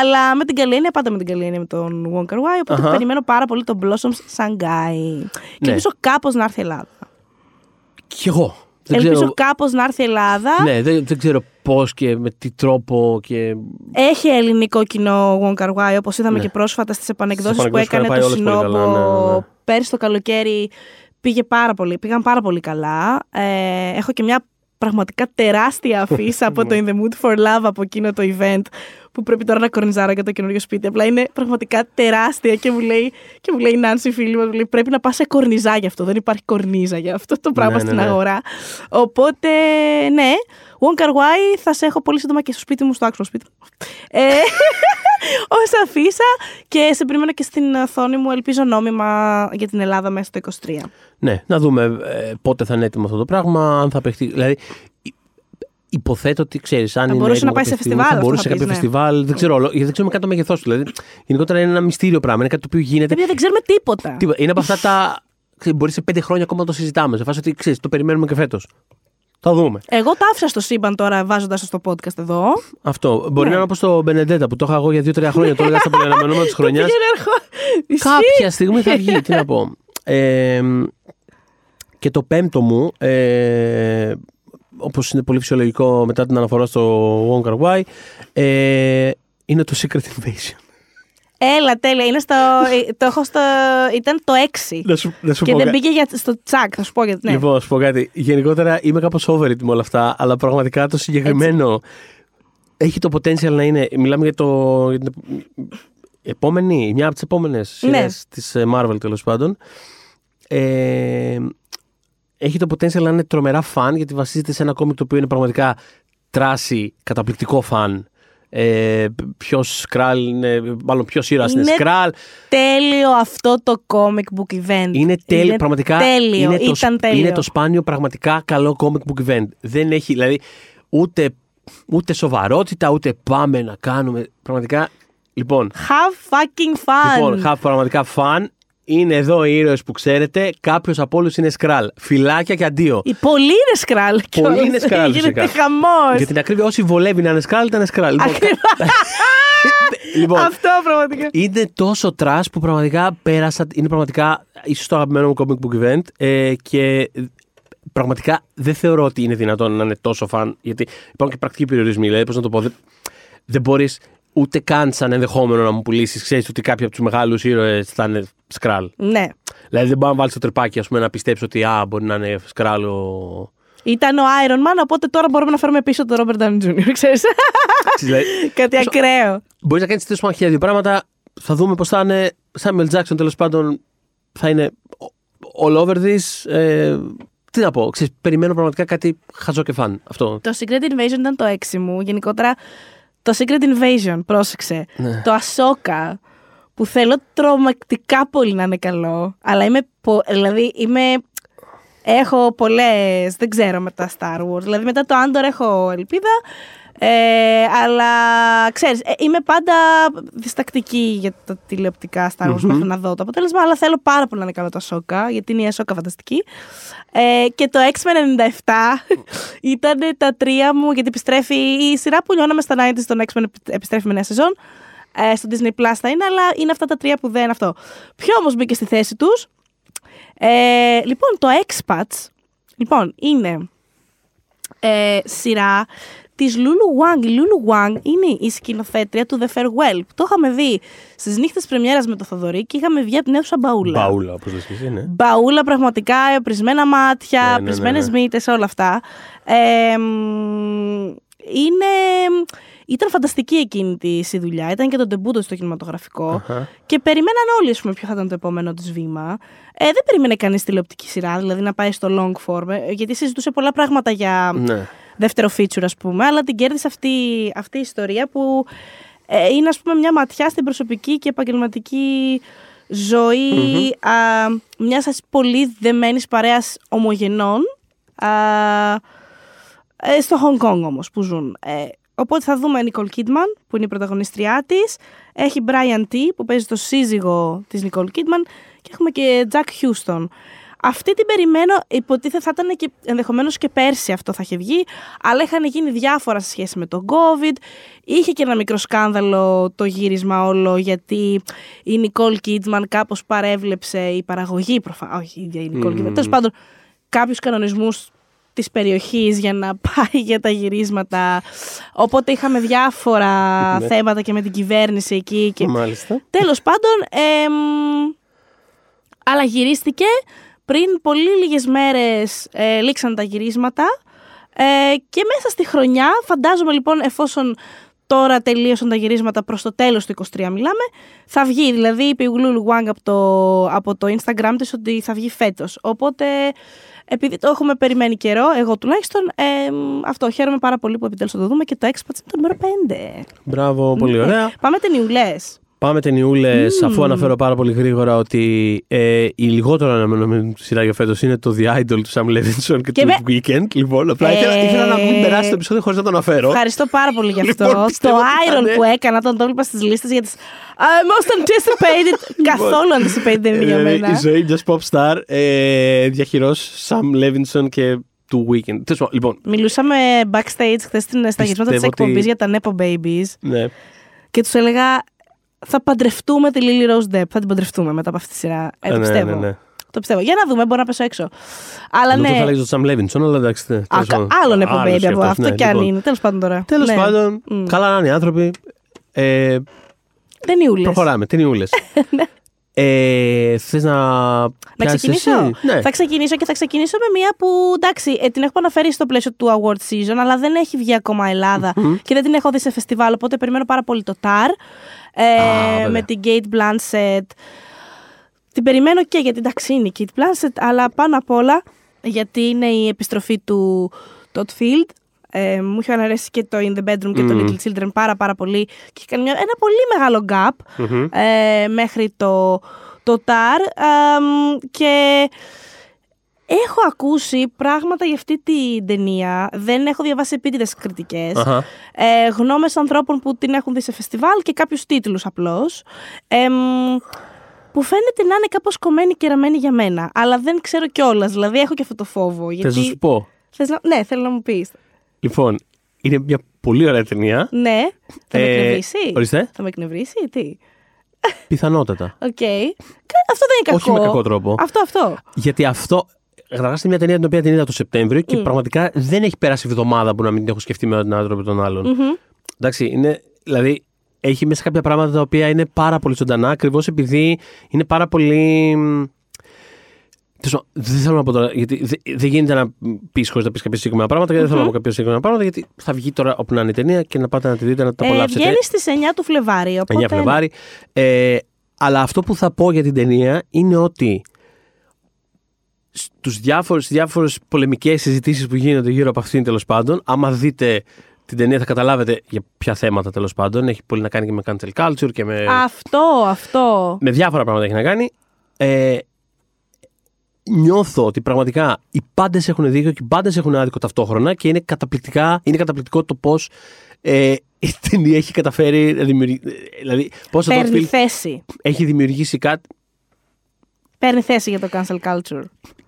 αλλά με την καλή έννοια, πάντα με την καλή έννοια με τον Wong Kar Wai, οπότε Αχα. περιμένω πάρα πολύ τον Blossoms Shanghai. Και Ναι. ελπίζω κάπως να έρθει η Ελλάδα. Κι εγώ. Δεν ελπίζω ξέρω, κάπως να έρθει η Ελλάδα. ναι, δεν, δεν ξέρω πώς και με τι τρόπο και. Έχει ελληνικό κοινό ο Wong Kar Wai, όπως είδαμε Ναι. και πρόσφατα στις επανεκδόσεις Στις που επανεκδόσεις έκανε είχαν το πάει όλες πολύ Σινόμπο καλά, ναι, ναι. πέρσι το καλοκαίρι. Πήγε πάρα πολύ, πήγαν πάρα πολύ καλά. Ε, έχω και μια πραγματικά τεράστια αφίσα από το In the Mood for Love από εκείνο το event που πρέπει τώρα να κορνιζάρω για το καινούριο σπίτι. Απλά είναι πραγματικά τεράστια και μου λέει, και μου λέει η Νάνση φίλη μου, μου λέει, πρέπει να πας σε κορνιζά γι' αυτό. Δεν υπάρχει κορνίζα για αυτό το πράγμα Ναι, ναι, στην ναι. αγορά. Οπότε, ναι, Wong Kar Wai θα σε έχω πολύ σύντομα και στο σπίτι μου, στο άξιο σπίτι μου. Ε, ως αφίσα και σε περιμένω και στην οθόνη μου, ελπίζω νόμιμα για την Ελλάδα μέσα στο 23. Ναι, να δούμε ε, πότε θα είναι έτοιμο αυτό το πράγμα, αν θα παιχτεί. Δηλαδή, υ- υποθέτω ότι ξέρεις, αν Θα είναι μπορούσε έτοιμο να πάει σε κάποια στιγμή, φεστιβάλ, Θα αυτό μπορούσε σε θα κάποιο πεις, ναι. φεστιβάλ. Δεν ξέρω, όλο- γιατί δεν ξέρουμε καν το μέγεθός του. Δηλαδή, γενικότερα είναι ένα μυστήριο πράγμα. Είναι κάτι το οποίο γίνεται. Επειδή δεν ξέρουμε τίποτα. Τίποτα. Είναι από αυτά τα. ξέρεις, Μπορεί σε πέντε χρόνια ακόμα να το συζητάμε. Σε φάση ότι ξέρεις, το περιμένουμε και φέτος. Θα δούμε. Εγώ τα άφησα στο σύμπαν τώρα βάζοντας το στο podcast εδώ. Αυτό. Μπορεί Ναι. να είναι όπως το Μπενεντέτα που το είχα εγώ για δύο-τρία χρόνια. το έλεγα στα πολυαναμενόμενα τη χρονιάς. Πήγαινε ερχό- Ισχύει. Κάποια στιγμή θα βγει. Τι να πω. Ε, και το πέμπτο μου, ε, όπως είναι πολύ φυσιολογικό μετά την αναφορά στο Wong Kar Wai, ε, είναι το Secret Invasion. Έλα, τέλεια. Είναι στο, ε, το έχω στο, ήταν το 6. Να σου, να σου Και πω δεν κα- πήγε για, στο τσακ, θα σου πω γιατί. Ναι. Λοιπόν, σου πω κάτι. Γενικότερα είμαι κάπως over it με όλα αυτά, αλλά πραγματικά το συγκεκριμένο έχει το potential να είναι. Μιλάμε για, το, για την επόμενη, μια από τις επόμενες Ναι. σειρές της Marvel τέλος πάντων. Ε, έχει το potential να είναι τρομερά φαν γιατί βασίζεται σε ένα κόμικ το οποίο είναι πραγματικά τράση, καταπληκτικό φαν. Ε, ποιος σκράλ είναι, μάλλον ποιος ήρωας είναι Είναι σκράλ. Τέλειο αυτό το comic book event. Είναι τέλειο, πραγματικά. Τέλειο, είναι, το, ήταν σπ- τέλειο. είναι το σπάνιο πραγματικά καλό comic book event. Δεν έχει, δηλαδή, ούτε, ούτε σοβαρότητα, ούτε πάμε να κάνουμε. Πραγματικά. Λοιπόν, Have fucking fun. λοιπόν have πραγματικά fun. Είναι εδώ οι ήρωες που ξέρετε. Κάποιος από όλους είναι Skrull. Φιλάκια και αντίο. Οι πολλοί είναι Skrull. Πολλοί είναι Skrull, Γίνεται φυσικά. χαμός. Για την ακρίβεια, όσοι βολεύει να είναι Skrull, ήταν Skrull. Λοιπόν, Ακριβώς. λοιπόν, Αυτό πραγματικά. είναι τόσο trash που πραγματικά πέρασα. Είναι πραγματικά ίσως το αγαπημένο μου comic book event. Ε, και πραγματικά δεν θεωρώ ότι είναι δυνατόν να είναι τόσο φαν. Γιατί υπάρχουν και πρακτικοί περιορισμοί. Δηλαδή, πώς να το πω, δεν, δεν μπορείς ούτε καν σαν ενδεχόμενο να μου πουλήσεις. Ξέρεις ότι κάποιοι από τους μεγάλους ήρωες θα είναι σκράλ. Ναι. Δηλαδή, δεν μπορεί να βάλει το τρεπάκι ας πούμε, να πιστέψει ότι α, μπορεί να είναι σκράλ ο. Ήταν ο Iron Man, οπότε τώρα μπορούμε να φέρουμε πίσω τον Robert Downey Jr. Ξέρεις. δηλαδή, Κάτι ακραίο. Μπορείς να κάνεις τέλο πάντων χίλια δύο πράγματα. Θα δούμε πώς θα είναι. Samuel Jackson τέλος πάντων θα είναι all over this. Ε, τι να πω, ξέρεις, περιμένω πραγματικά κάτι χαζό και φαν. Αυτό. Το Secret Invasion ήταν το έξι μου. Γενικότερα, το Secret Invasion, πρόσεξε. Ναι. Το Ahsoka, που θέλω τρομακτικά πολύ να είναι καλό. Αλλά είμαι. πο- Δηλαδή, είμαι. Έχω πολλές. Δεν ξέρω με τα Star Wars. Δηλαδή, μετά το Andor έχω ελπίδα. Ε, αλλά ξέρεις, ε, είμαι πάντα διστακτική για τα τηλεοπτικά Star Wars μέχρι να δω το αποτέλεσμα, αλλά θέλω πάρα πολύ να είναι καλό το Ahsoka, γιατί είναι η Ahsoka φανταστική. Ε, και το X-Men 97 ήταν τα τρία μου, γιατί επιστρέφει η σειρά που λιώναμε στα 90 στον X-Men επι- επιστρέφει με νέα σεζόν. Ε, στο Disney Plus θα είναι, αλλά είναι αυτά τα τρία που δεν αυτό. Ποιο όμως μπήκε στη θέση τους; Ε, λοιπόν, το Expats, λοιπόν, είναι ε, σειρά της Lulu Wang. Η Lulu Wang είναι η σκηνοθέτρια του The Farewell. που Το είχαμε δει στις νύχτες πρεμιέρας με το Θοδωρή και είχαμε βγει από την αίθουσα μπαούλα. Μπαούλα, όπως λες και εσύ, ναι. Μπαούλα πραγματικά, πρισμένα μάτια, Ναι, ναι, ναι, πρισμένες ναι. μύτες, όλα αυτά. Ε, μ, είναι... Ήταν φανταστική εκείνη της η δουλειά. Ήταν και το ντεμπούτο στο κινηματογραφικό. Αχα. Και περιμέναν όλοι, ας πούμε, ποιο θα ήταν το επόμενο της βήμα. Ε, δεν περίμενε κανείς τηλεοπτική σειρά, δηλαδή να πάει στο long form, ε, γιατί συζητούσε πολλά πράγματα για Ναι. Δεύτερο feature, ας πούμε, αλλά την κέρδισε αυτή, αυτή η ιστορία που ε, είναι, ας πούμε, μια ματιά στην προσωπική και επαγγελματική ζωή α, μιας ας, πολύ δεμένης παρέας ομογενών α, ε, στο Hong Kong όμως που ζουν. Ε, οπότε θα δούμε Nicole Kidman που είναι η πρωταγωνιστριά της, έχει Brian T που παίζει το σύζυγο της Nicole Kidman και έχουμε και Jack Houston. Αυτή την περιμένω, υποτίθεται θα ήταν και ενδεχομένως και πέρσι αυτό θα είχε βγει, αλλά είχαν γίνει διάφορα σε σχέση με τον COVID. Είχε και ένα μικρό σκάνδαλο το γύρισμα όλο, γιατί η Νικόλ Κίτμαν κάπως παρέβλεψε η παραγωγή, προφανώς, όχι η ίδια η Νικόλ Κίτμαν, τέλος πάντων κάποιους κανονισμούς της περιοχής για να πάει για τα γυρίσματα. Οπότε είχαμε διάφορα Ναι. θέματα και με την κυβέρνηση εκεί και Μάλιστα. Τέλος πάντων, εμ, αλλά γυρίστηκε πριν πολύ λίγες μέρες ε, λήξαν τα γυρίσματα Ε, και μέσα στη χρονιά, φαντάζομαι λοιπόν, εφόσον τώρα τελείωσαν τα γυρίσματα προς το τέλος του 23 μιλάμε, θα βγει. Δηλαδή είπε η Γουλούλου Wang από το, από το Instagram της ότι θα βγει φέτος. Οπότε επειδή το έχουμε περιμένει καιρό, εγώ τουλάχιστον, ε, αυτό χαίρομαι πάρα πολύ που επιτέλους θα το δούμε και το Expats είναι το νούμερο 5. Μπράβο, πολύ Ναι. ωραία. Πάμε ταινιούλες. Πάμε ταινιούλες, αφού αναφέρω πάρα πολύ γρήγορα ότι ε, η λιγότερο αναμενόμενη σειρά για φέτος είναι το The Idol του Sam Levinson και, Και του με- Weekend. Λοιπόν, απλά ήθελα, Ε, ήθελα να μην περάσει το επεισόδιο χωρίς να το αναφέρω. Ευχαριστώ πάρα πολύ γι' αυτό. Λοιπόν, πιστεύω το ότι iron ήταν- που έκανα όταν το έβλεπα στις λίστες για τις uh, most anticipated. καθόλου anticipated δεν είναι για Δηλαδή, μένα. η ζωή Just Pop Star ε, διαχειρός Sam Levinson και του Weekend. Τέλος πάντων, Λοιπόν, Μιλούσαμε backstage χθες στα γυρίσματα της Πιστεύω ότι- εκπομπής για τα Nepo Babies ναι. και τους έλεγα θα παντρευτούμε τη Lily Rose Depp. Θα την παντρευτούμε μετά από αυτή τη σειρά. Ε, το ναι, πιστεύω. ναι, ναι. Το πιστεύω. Για να δούμε, μπορεί να πέσω έξω. Αλλά Νομίζω ναι. θα λέγεις το Sam Levinson, αλλά εντάξει. ναι, Α, τέλος κα- πάντων. άλλο Nepo Άλλος Baby και από αυτός, αυτό ναι, κι αν λοιπόν. είναι. Τέλος πάντων τώρα. Τέλος Ναι. πάντων, Μμ. καλά να είναι οι άνθρωποι. Ε, Ταινιούλες. προχωράμε, ταινιούλες. ε, θες να Να πιάσεις ξεκινήσω; εσύ; Ναι. Θα ξεκινήσω και θα ξεκινήσω με μια που εντάξει, ε, την έχω αναφέρει στο πλαίσιο του award season, αλλά δεν έχει βγει ακόμα Ελλάδα και δεν την έχω δει σε φεστιβάλ. Οπότε περιμένω πάρα πολύ το TAR. Ε, βέβαια. με την Kate Blanchett. Την περιμένω και γιατί εντάξει είναι η Kate Blanchett, αλλά πάνω απ' όλα γιατί είναι η επιστροφή του Todd Field. Ε, μου είχε αρέσει και το In the Bedroom και το Little Children πάρα πάρα πολύ και είχε κάνει μια- ένα πολύ μεγάλο gap ε, μέχρι το, το TAR Αμ, και έχω ακούσει πράγματα για αυτή την ταινία. Δεν έχω διαβάσει επίτηδες κριτικές. Αχα. Ε, γνώμες ανθρώπων που την έχουν δει σε φεστιβάλ και κάποιους τίτλους απλώς. Εμ, που φαίνεται να είναι κάπως κομμένη και ραμμένη για μένα. Αλλά δεν ξέρω κιόλας. Δηλαδή έχω και αυτό το φόβο. Γιατί... Θες να σου πω; Θες να... Ναι, θέλω να μου πεις. Λοιπόν, είναι μια πολύ ωραία ταινία. Ναι. Θα με Ε, εκνευρίσει. ορίστε. Θα με εκνευρίσει, τι; Πιθανότατα. Οκ. Κα- Αυτό δεν είναι κακό. Όχι με κακό τρόπο. Αυτό, αυτό. Γιατί αυτό. Καταρχάς είναι μια ταινία την οποία την είδα το Σεπτέμβριο και πραγματικά δεν έχει περάσει εβδομάδα που να μην την έχω σκεφτεί με έναν τρόπο ή τον άλλον. Εντάξει, είναι. Δηλαδή, έχει μέσα κάποια πράγματα τα οποία είναι πάρα πολύ ζωντανά ακριβώς επειδή είναι πάρα πολύ. Μ, τέλος πάντων, Δεν θέλω να πω τώρα, γιατί δε- δεν γίνεται να πεις χωρίς να πεις κάποια συγκεκριμένα πράγματα και δεν θέλω να πω κάποια συγκεκριμένα πράγματα, γιατί θα βγει τώρα όπου να είναι η ταινία και να πάτε να τη δείτε, να τα Ε, απολαύσετε. βγαίνει στις 9 του Φλεβάρι. Οπότε... 9 Φλεβάρι. Ε, αλλά αυτό που θα πω για την ταινία είναι ότι στους διάφορους, στις διάφορες πολεμικές συζητήσεις που γίνονται γύρω από αυτήν τέλος πάντων, άμα δείτε την ταινία θα καταλάβετε για ποια θέματα τέλος πάντων. Έχει πολύ να κάνει και με cancel culture και με, Αυτό, αυτό. με διάφορα πράγματα έχει να κάνει. Ε, νιώθω ότι πραγματικά οι πάντες έχουν δίκιο και οι πάντες έχουν άδικο ταυτόχρονα και είναι, καταπληκτικά, είναι καταπληκτικό το πώς ε, η ταινία έχει καταφέρει να δημιουργήσει. Δηλαδή, πώς ο Todd Παίρνει Field θέση. έχει δημιουργήσει κάτι. Παίρνει θέση για το cancel culture.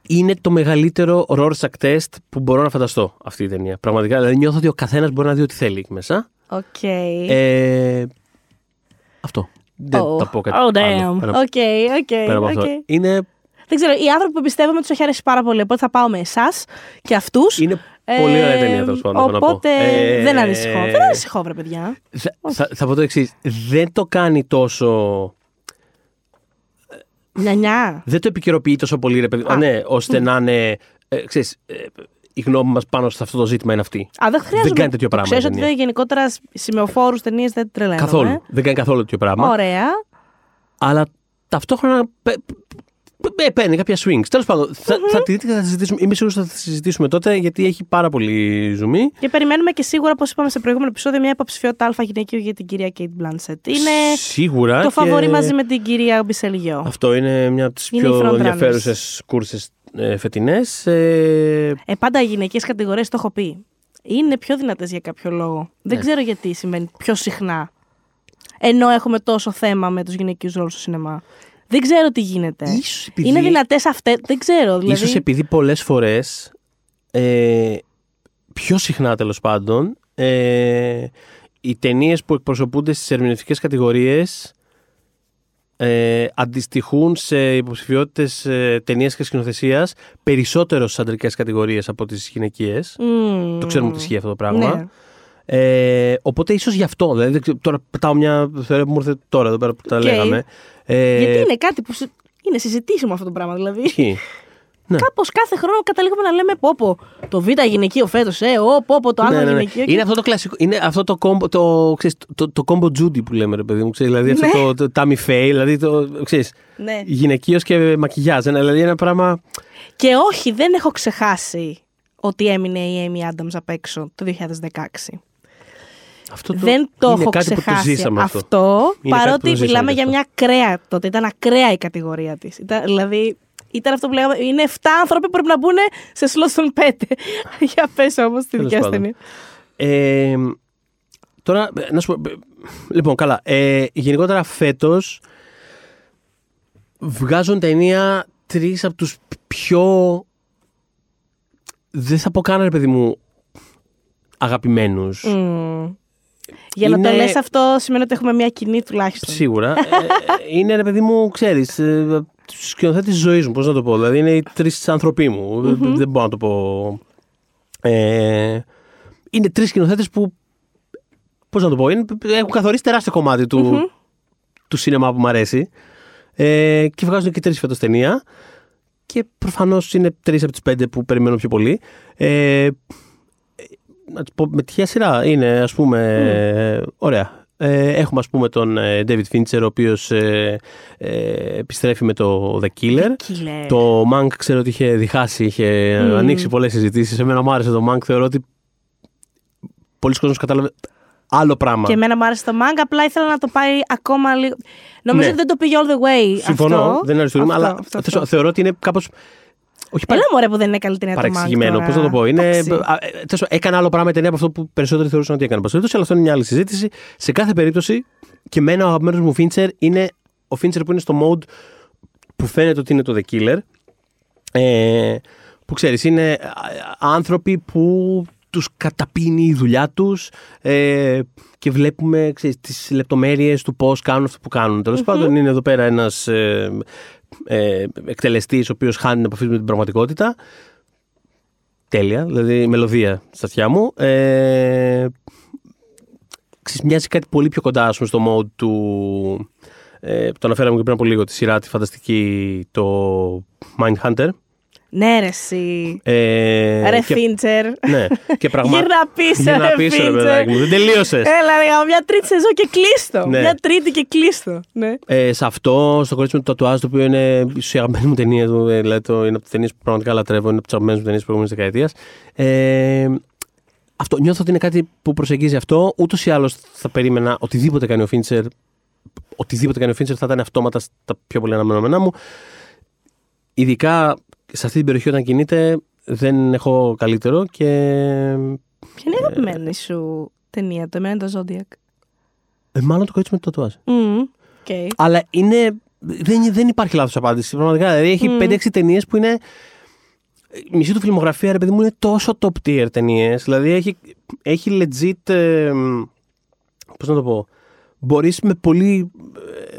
Είναι το μεγαλύτερο Rorschach test που μπορώ να φανταστώ αυτή η ταινία. Πραγματικά. Δηλαδή, νιώθω ότι ο καθένας μπορεί να δει ό,τι θέλει εκεί μέσα. Οκ. Ε, αυτό. Δεν Oh. θα πω κάτι Oh, άλλο. damn. Πέρα- Οκ, οκ, πέρα από αυτό. οκ. Είναι, Δεν ξέρω, οι άνθρωποι που πιστεύουμε τους έχει αρέσει πάρα πολύ. Οπότε θα πάω με εσάς και αυτούς. είναι πολύ ωραία ταινία, τέλος πάντων. έχω να πω. Οπότε Ε, δεν ανησυχώ. Δεν ανησυχώ, βρε παιδιά. Θα, θα, θα πω το εξής. Δεν το κάνει τόσο. Νιανιά. Δεν το επικαιροποιεί τόσο πολύ, ρε παιδί. Α. Ναι, ώστε να είναι. Ε, ξέρεις, ε, η γνώμη μας πάνω σε αυτό το ζήτημα είναι αυτή. Α, δεν χρειάζεται. κάνει τέτοιο πράγμα η Ξέρει ότι ταινία. δεν- γενικότερα σημεοφόρου ταινίες δεν τρελαίνω. Καθόλου. Δεν κάνει καθόλου τέτοιο πράγμα. Ωραία. αλλά ταυτόχρονα πε- πε- πε- παίρνει κάποια swings. Τέλος πάντων, θα, θα τη δείτε και θα τη συζητήσουμε. Είμαι σίγουρος ότι θα τη συζητήσουμε τότε γιατί έχει πάρα πολύ ζουμί. Και περιμένουμε και σίγουρα, όπως είπαμε σε προηγούμενο επεισόδιο, μια υποψηφιότητα αλφα γυναικείου για την κυρία Κέιτ Μπλάνσετ. Είναι Σίγουρα. το και φαβορή μαζί με την κυρία Μπισελγιό. Αυτό είναι μια από τις Είναι οι πιο frontrunners. ενδιαφέρουσες κούρσες ε, φετινές. Ε, Ε, πάντα οι γυναικείε κατηγορίες το έχω πει. Είναι πιο δυνατές για κάποιο λόγο. Ναι. Δεν ξέρω γιατί σημαίνει πιο συχνά. Ενώ έχουμε τόσο θέμα με τους γυναικείους ρόλους στο σινεμά. Δεν ξέρω τι γίνεται. Ίσως επειδή- Είναι δυνατές αυτέ. Δεν ξέρω. Δηλαδή... Ίσως επειδή πολλές φορές, ε, πιο συχνά τέλος πάντων, ε, οι ταινίες που εκπροσωπούνται στις ερμηνευτικές κατηγορίες ε, αντιστοιχούν σε υποψηφιότητες ε, ταινίες και σκηνοθεσίας περισσότερο στις αντρικές κατηγορίες από τις γυναικείες. Μμμ. Το ξέρουμε ότι ισχύει αυτό το πράγμα. Ναι. Ε, οπότε ίσως γι' αυτό. Δηλαδή, δεν ξέρω, τώρα πετάω μια θεωρία που μου ήρθε τώρα εδώ πέρα που τα Οκ. λέγαμε. Ε, Γιατί είναι κάτι που συ- είναι συζητήσιμο αυτό το πράγμα, δηλαδή. Ισχύει. Ναι. Κάπως κάθε χρόνο καταλήγουμε να λέμε πόπο. Το Β γυναικείο φέτος, ε, ο πόπο το άλλο Ναι, ναι, ναι. γυναικείο. Είναι αυτό το κλασικό. Είναι αυτό το combo το, ξέρεις, το, το combo Judy που λέμε, ρε παιδί μου. Ξέρεις, δηλαδή αυτό Ναι. το, το Tammy Faye, δηλαδή το. Ξέρεις, Ναι. γυναικείος και μακιγιάζ. Ένα, δηλαδή ένα πράγμα. Και όχι, δεν έχω ξεχάσει ότι έμεινε η Amy Adams απ' έξω το 2016. Αυτό το, δεν το είναι έχω κάτι που το ξεχάσει ζήσαμε αυτό. αυτό, Είναι κάτι που παρότι το ζήσαμε μιλάμε και για αυτό. μια κρέα τότε. Ήταν ακραία η κατηγορία της. Δηλαδή, ήταν αυτό που λέγαμε. Είναι 7 άνθρωποι που πρέπει να μπουν σε σλότ των 5. για πες όμως τη Τέλος δικιά σου πάντων. ταινία. Ε, τώρα, ε, να σου πω. ε, Λοιπόν, καλά. Ε, γενικότερα φέτος βγάζουν ταινία τρεις από τους πιο. Δεν θα πω καν, ρε παιδί μου, αγαπημένους. Μμμ. Για να το Είναι- λες αυτό σημαίνει ότι έχουμε μια κοινή τουλάχιστον. Σίγουρα. Ε, είναι, ρε παιδί μου, ξέρεις, ε, του σκηνοθέτε τη ζωής μου, πώς να το πω. Δηλαδή, είναι οι τρεις άνθρωποι μου. Δεν- Δεν μπορώ να το πω. Ε, είναι τρεις σκηνοθέτες που. Πώς να το πω, είναι, έχουν καθορίσει τεράστιο κομμάτι του, του σινεμά που μου αρέσει. Ε, και βγάζουν και τρεις φέτος ταινία. Και προφανώς είναι τρεις από τις πέντε που περιμένω πιο πολύ. Ε, να τις πω με ποια σειρά είναι, ας πούμε, ε, ωραία. Ε, έχουμε, ας πούμε, τον ε, David Fincher, ο οποίος ε, ε, επιστρέφει με το The Killer. Killer. Το Mank ξέρω ότι είχε διχάσει, είχε Μμμ. ανοίξει πολλές συζητήσεις. Εμένα μου άρεσε το Mank, θεωρώ ότι πολλοί κόσμος κατάλαβε άλλο πράγμα. Και εμένα μου άρεσε το manga, απλά ήθελα να το πάει ακόμα λίγο. Νομίζω Ναι. ότι δεν το πήγε all the way. Συμφωνώ, αυτό. δεν είναι αριστούργημα, Αυτό, αλλά αυτό, αυτό, αυτό. θεωρώ ότι είναι κάπως... Όχι Έλα μωρέ που δεν είναι καλή ταινία το manga παρεξηγημένο. τώρα. Πώς να το πω. Είναι, Εντάξει. α, ε, τέλος πάντων, έκανε άλλο πράγμα η ταινία από αυτό που περισσότεροι θεωρούσαν ότι έκανε. Πασχετό, αλλά αυτό είναι μια άλλη συζήτηση. Σε κάθε περίπτωση, και εμένα ο αγαπημένος μου Fincher είναι ο Fincher που είναι στο mode που φαίνεται ότι είναι το The Killer. Ε, που ξέρεις, είναι α, άνθρωποι που τους καταπίνει η δουλειά τους ε, και βλέπουμε ξέρεις, τις λεπτομέρειες του πώς κάνουν αυτό που κάνουν. Τέλος πάντων είναι εδώ πέρα ένας ε, ε, εκτελεστής ο οποίος χάνει την επαφή με την πραγματικότητα. Τέλεια, δηλαδή μελωδία στα αυτιά μου. Ε, ξέρεις, μοιάζει κάτι πολύ πιο κοντά ας πούμε, στο mode του... Ε, που το αναφέραμε και πριν από λίγο, τη σειρά τη φανταστική, το Mindhunter. Ναι, ρε, εσύ. Ε, ρε, και- Φίντσερ. Ναι, και πραγματικά. Γύρνα πίσω, ρε, πίσω, ρε Φίντσερ. παιδάκι μου. Δεν τελείωσες. Έλα, ρε, μια τρίτη σεζόν και κλείστο. Ναι. Μια τρίτη και κλείστο. Ναι. Ε, σε αυτό, στο κορίτσι με το τατουάζ, το οποίο είναι ίσως η αγαπημένη μου ταινία του, ε, δηλαδή το, είναι από τις ταινίες που πραγματικά λατρεύω, είναι από τις αγαπημένες μου ταινίες της προηγούμενης δεκαετίας. Ε, αυτό, νιώθω ότι είναι κάτι που προσεγγίζει αυτό. Ούτως ή άλλως θα περίμενα οτιδήποτε κάνει ο Φίντσερ. Οτιδήποτε κάνει ο Φίντσερ θα ήταν αυτόματα στα πιο πολύ αναμενόμενά μου. Ειδικά σε αυτή την περιοχή όταν κινείται, δεν έχω καλύτερο και. Ποια είναι η αγαπημένη σου ταινία, το εμένα είναι το Zodiac; Ε, μάλλον το κορίτσι με το τατουάζ. Μμμ, οκ. Αλλά είναι. Δεν, δεν υπάρχει λάθος απάντηση. Πραγματικά. Δηλαδή έχει 5-6 ταινίες που είναι. Η μισή του φιλμογραφία, ρε παιδί μου, είναι τόσο top tier ταινίες. Δηλαδή έχει, έχει legit. Ε, Πώς να το πω. Μπορείς με πολύ ε,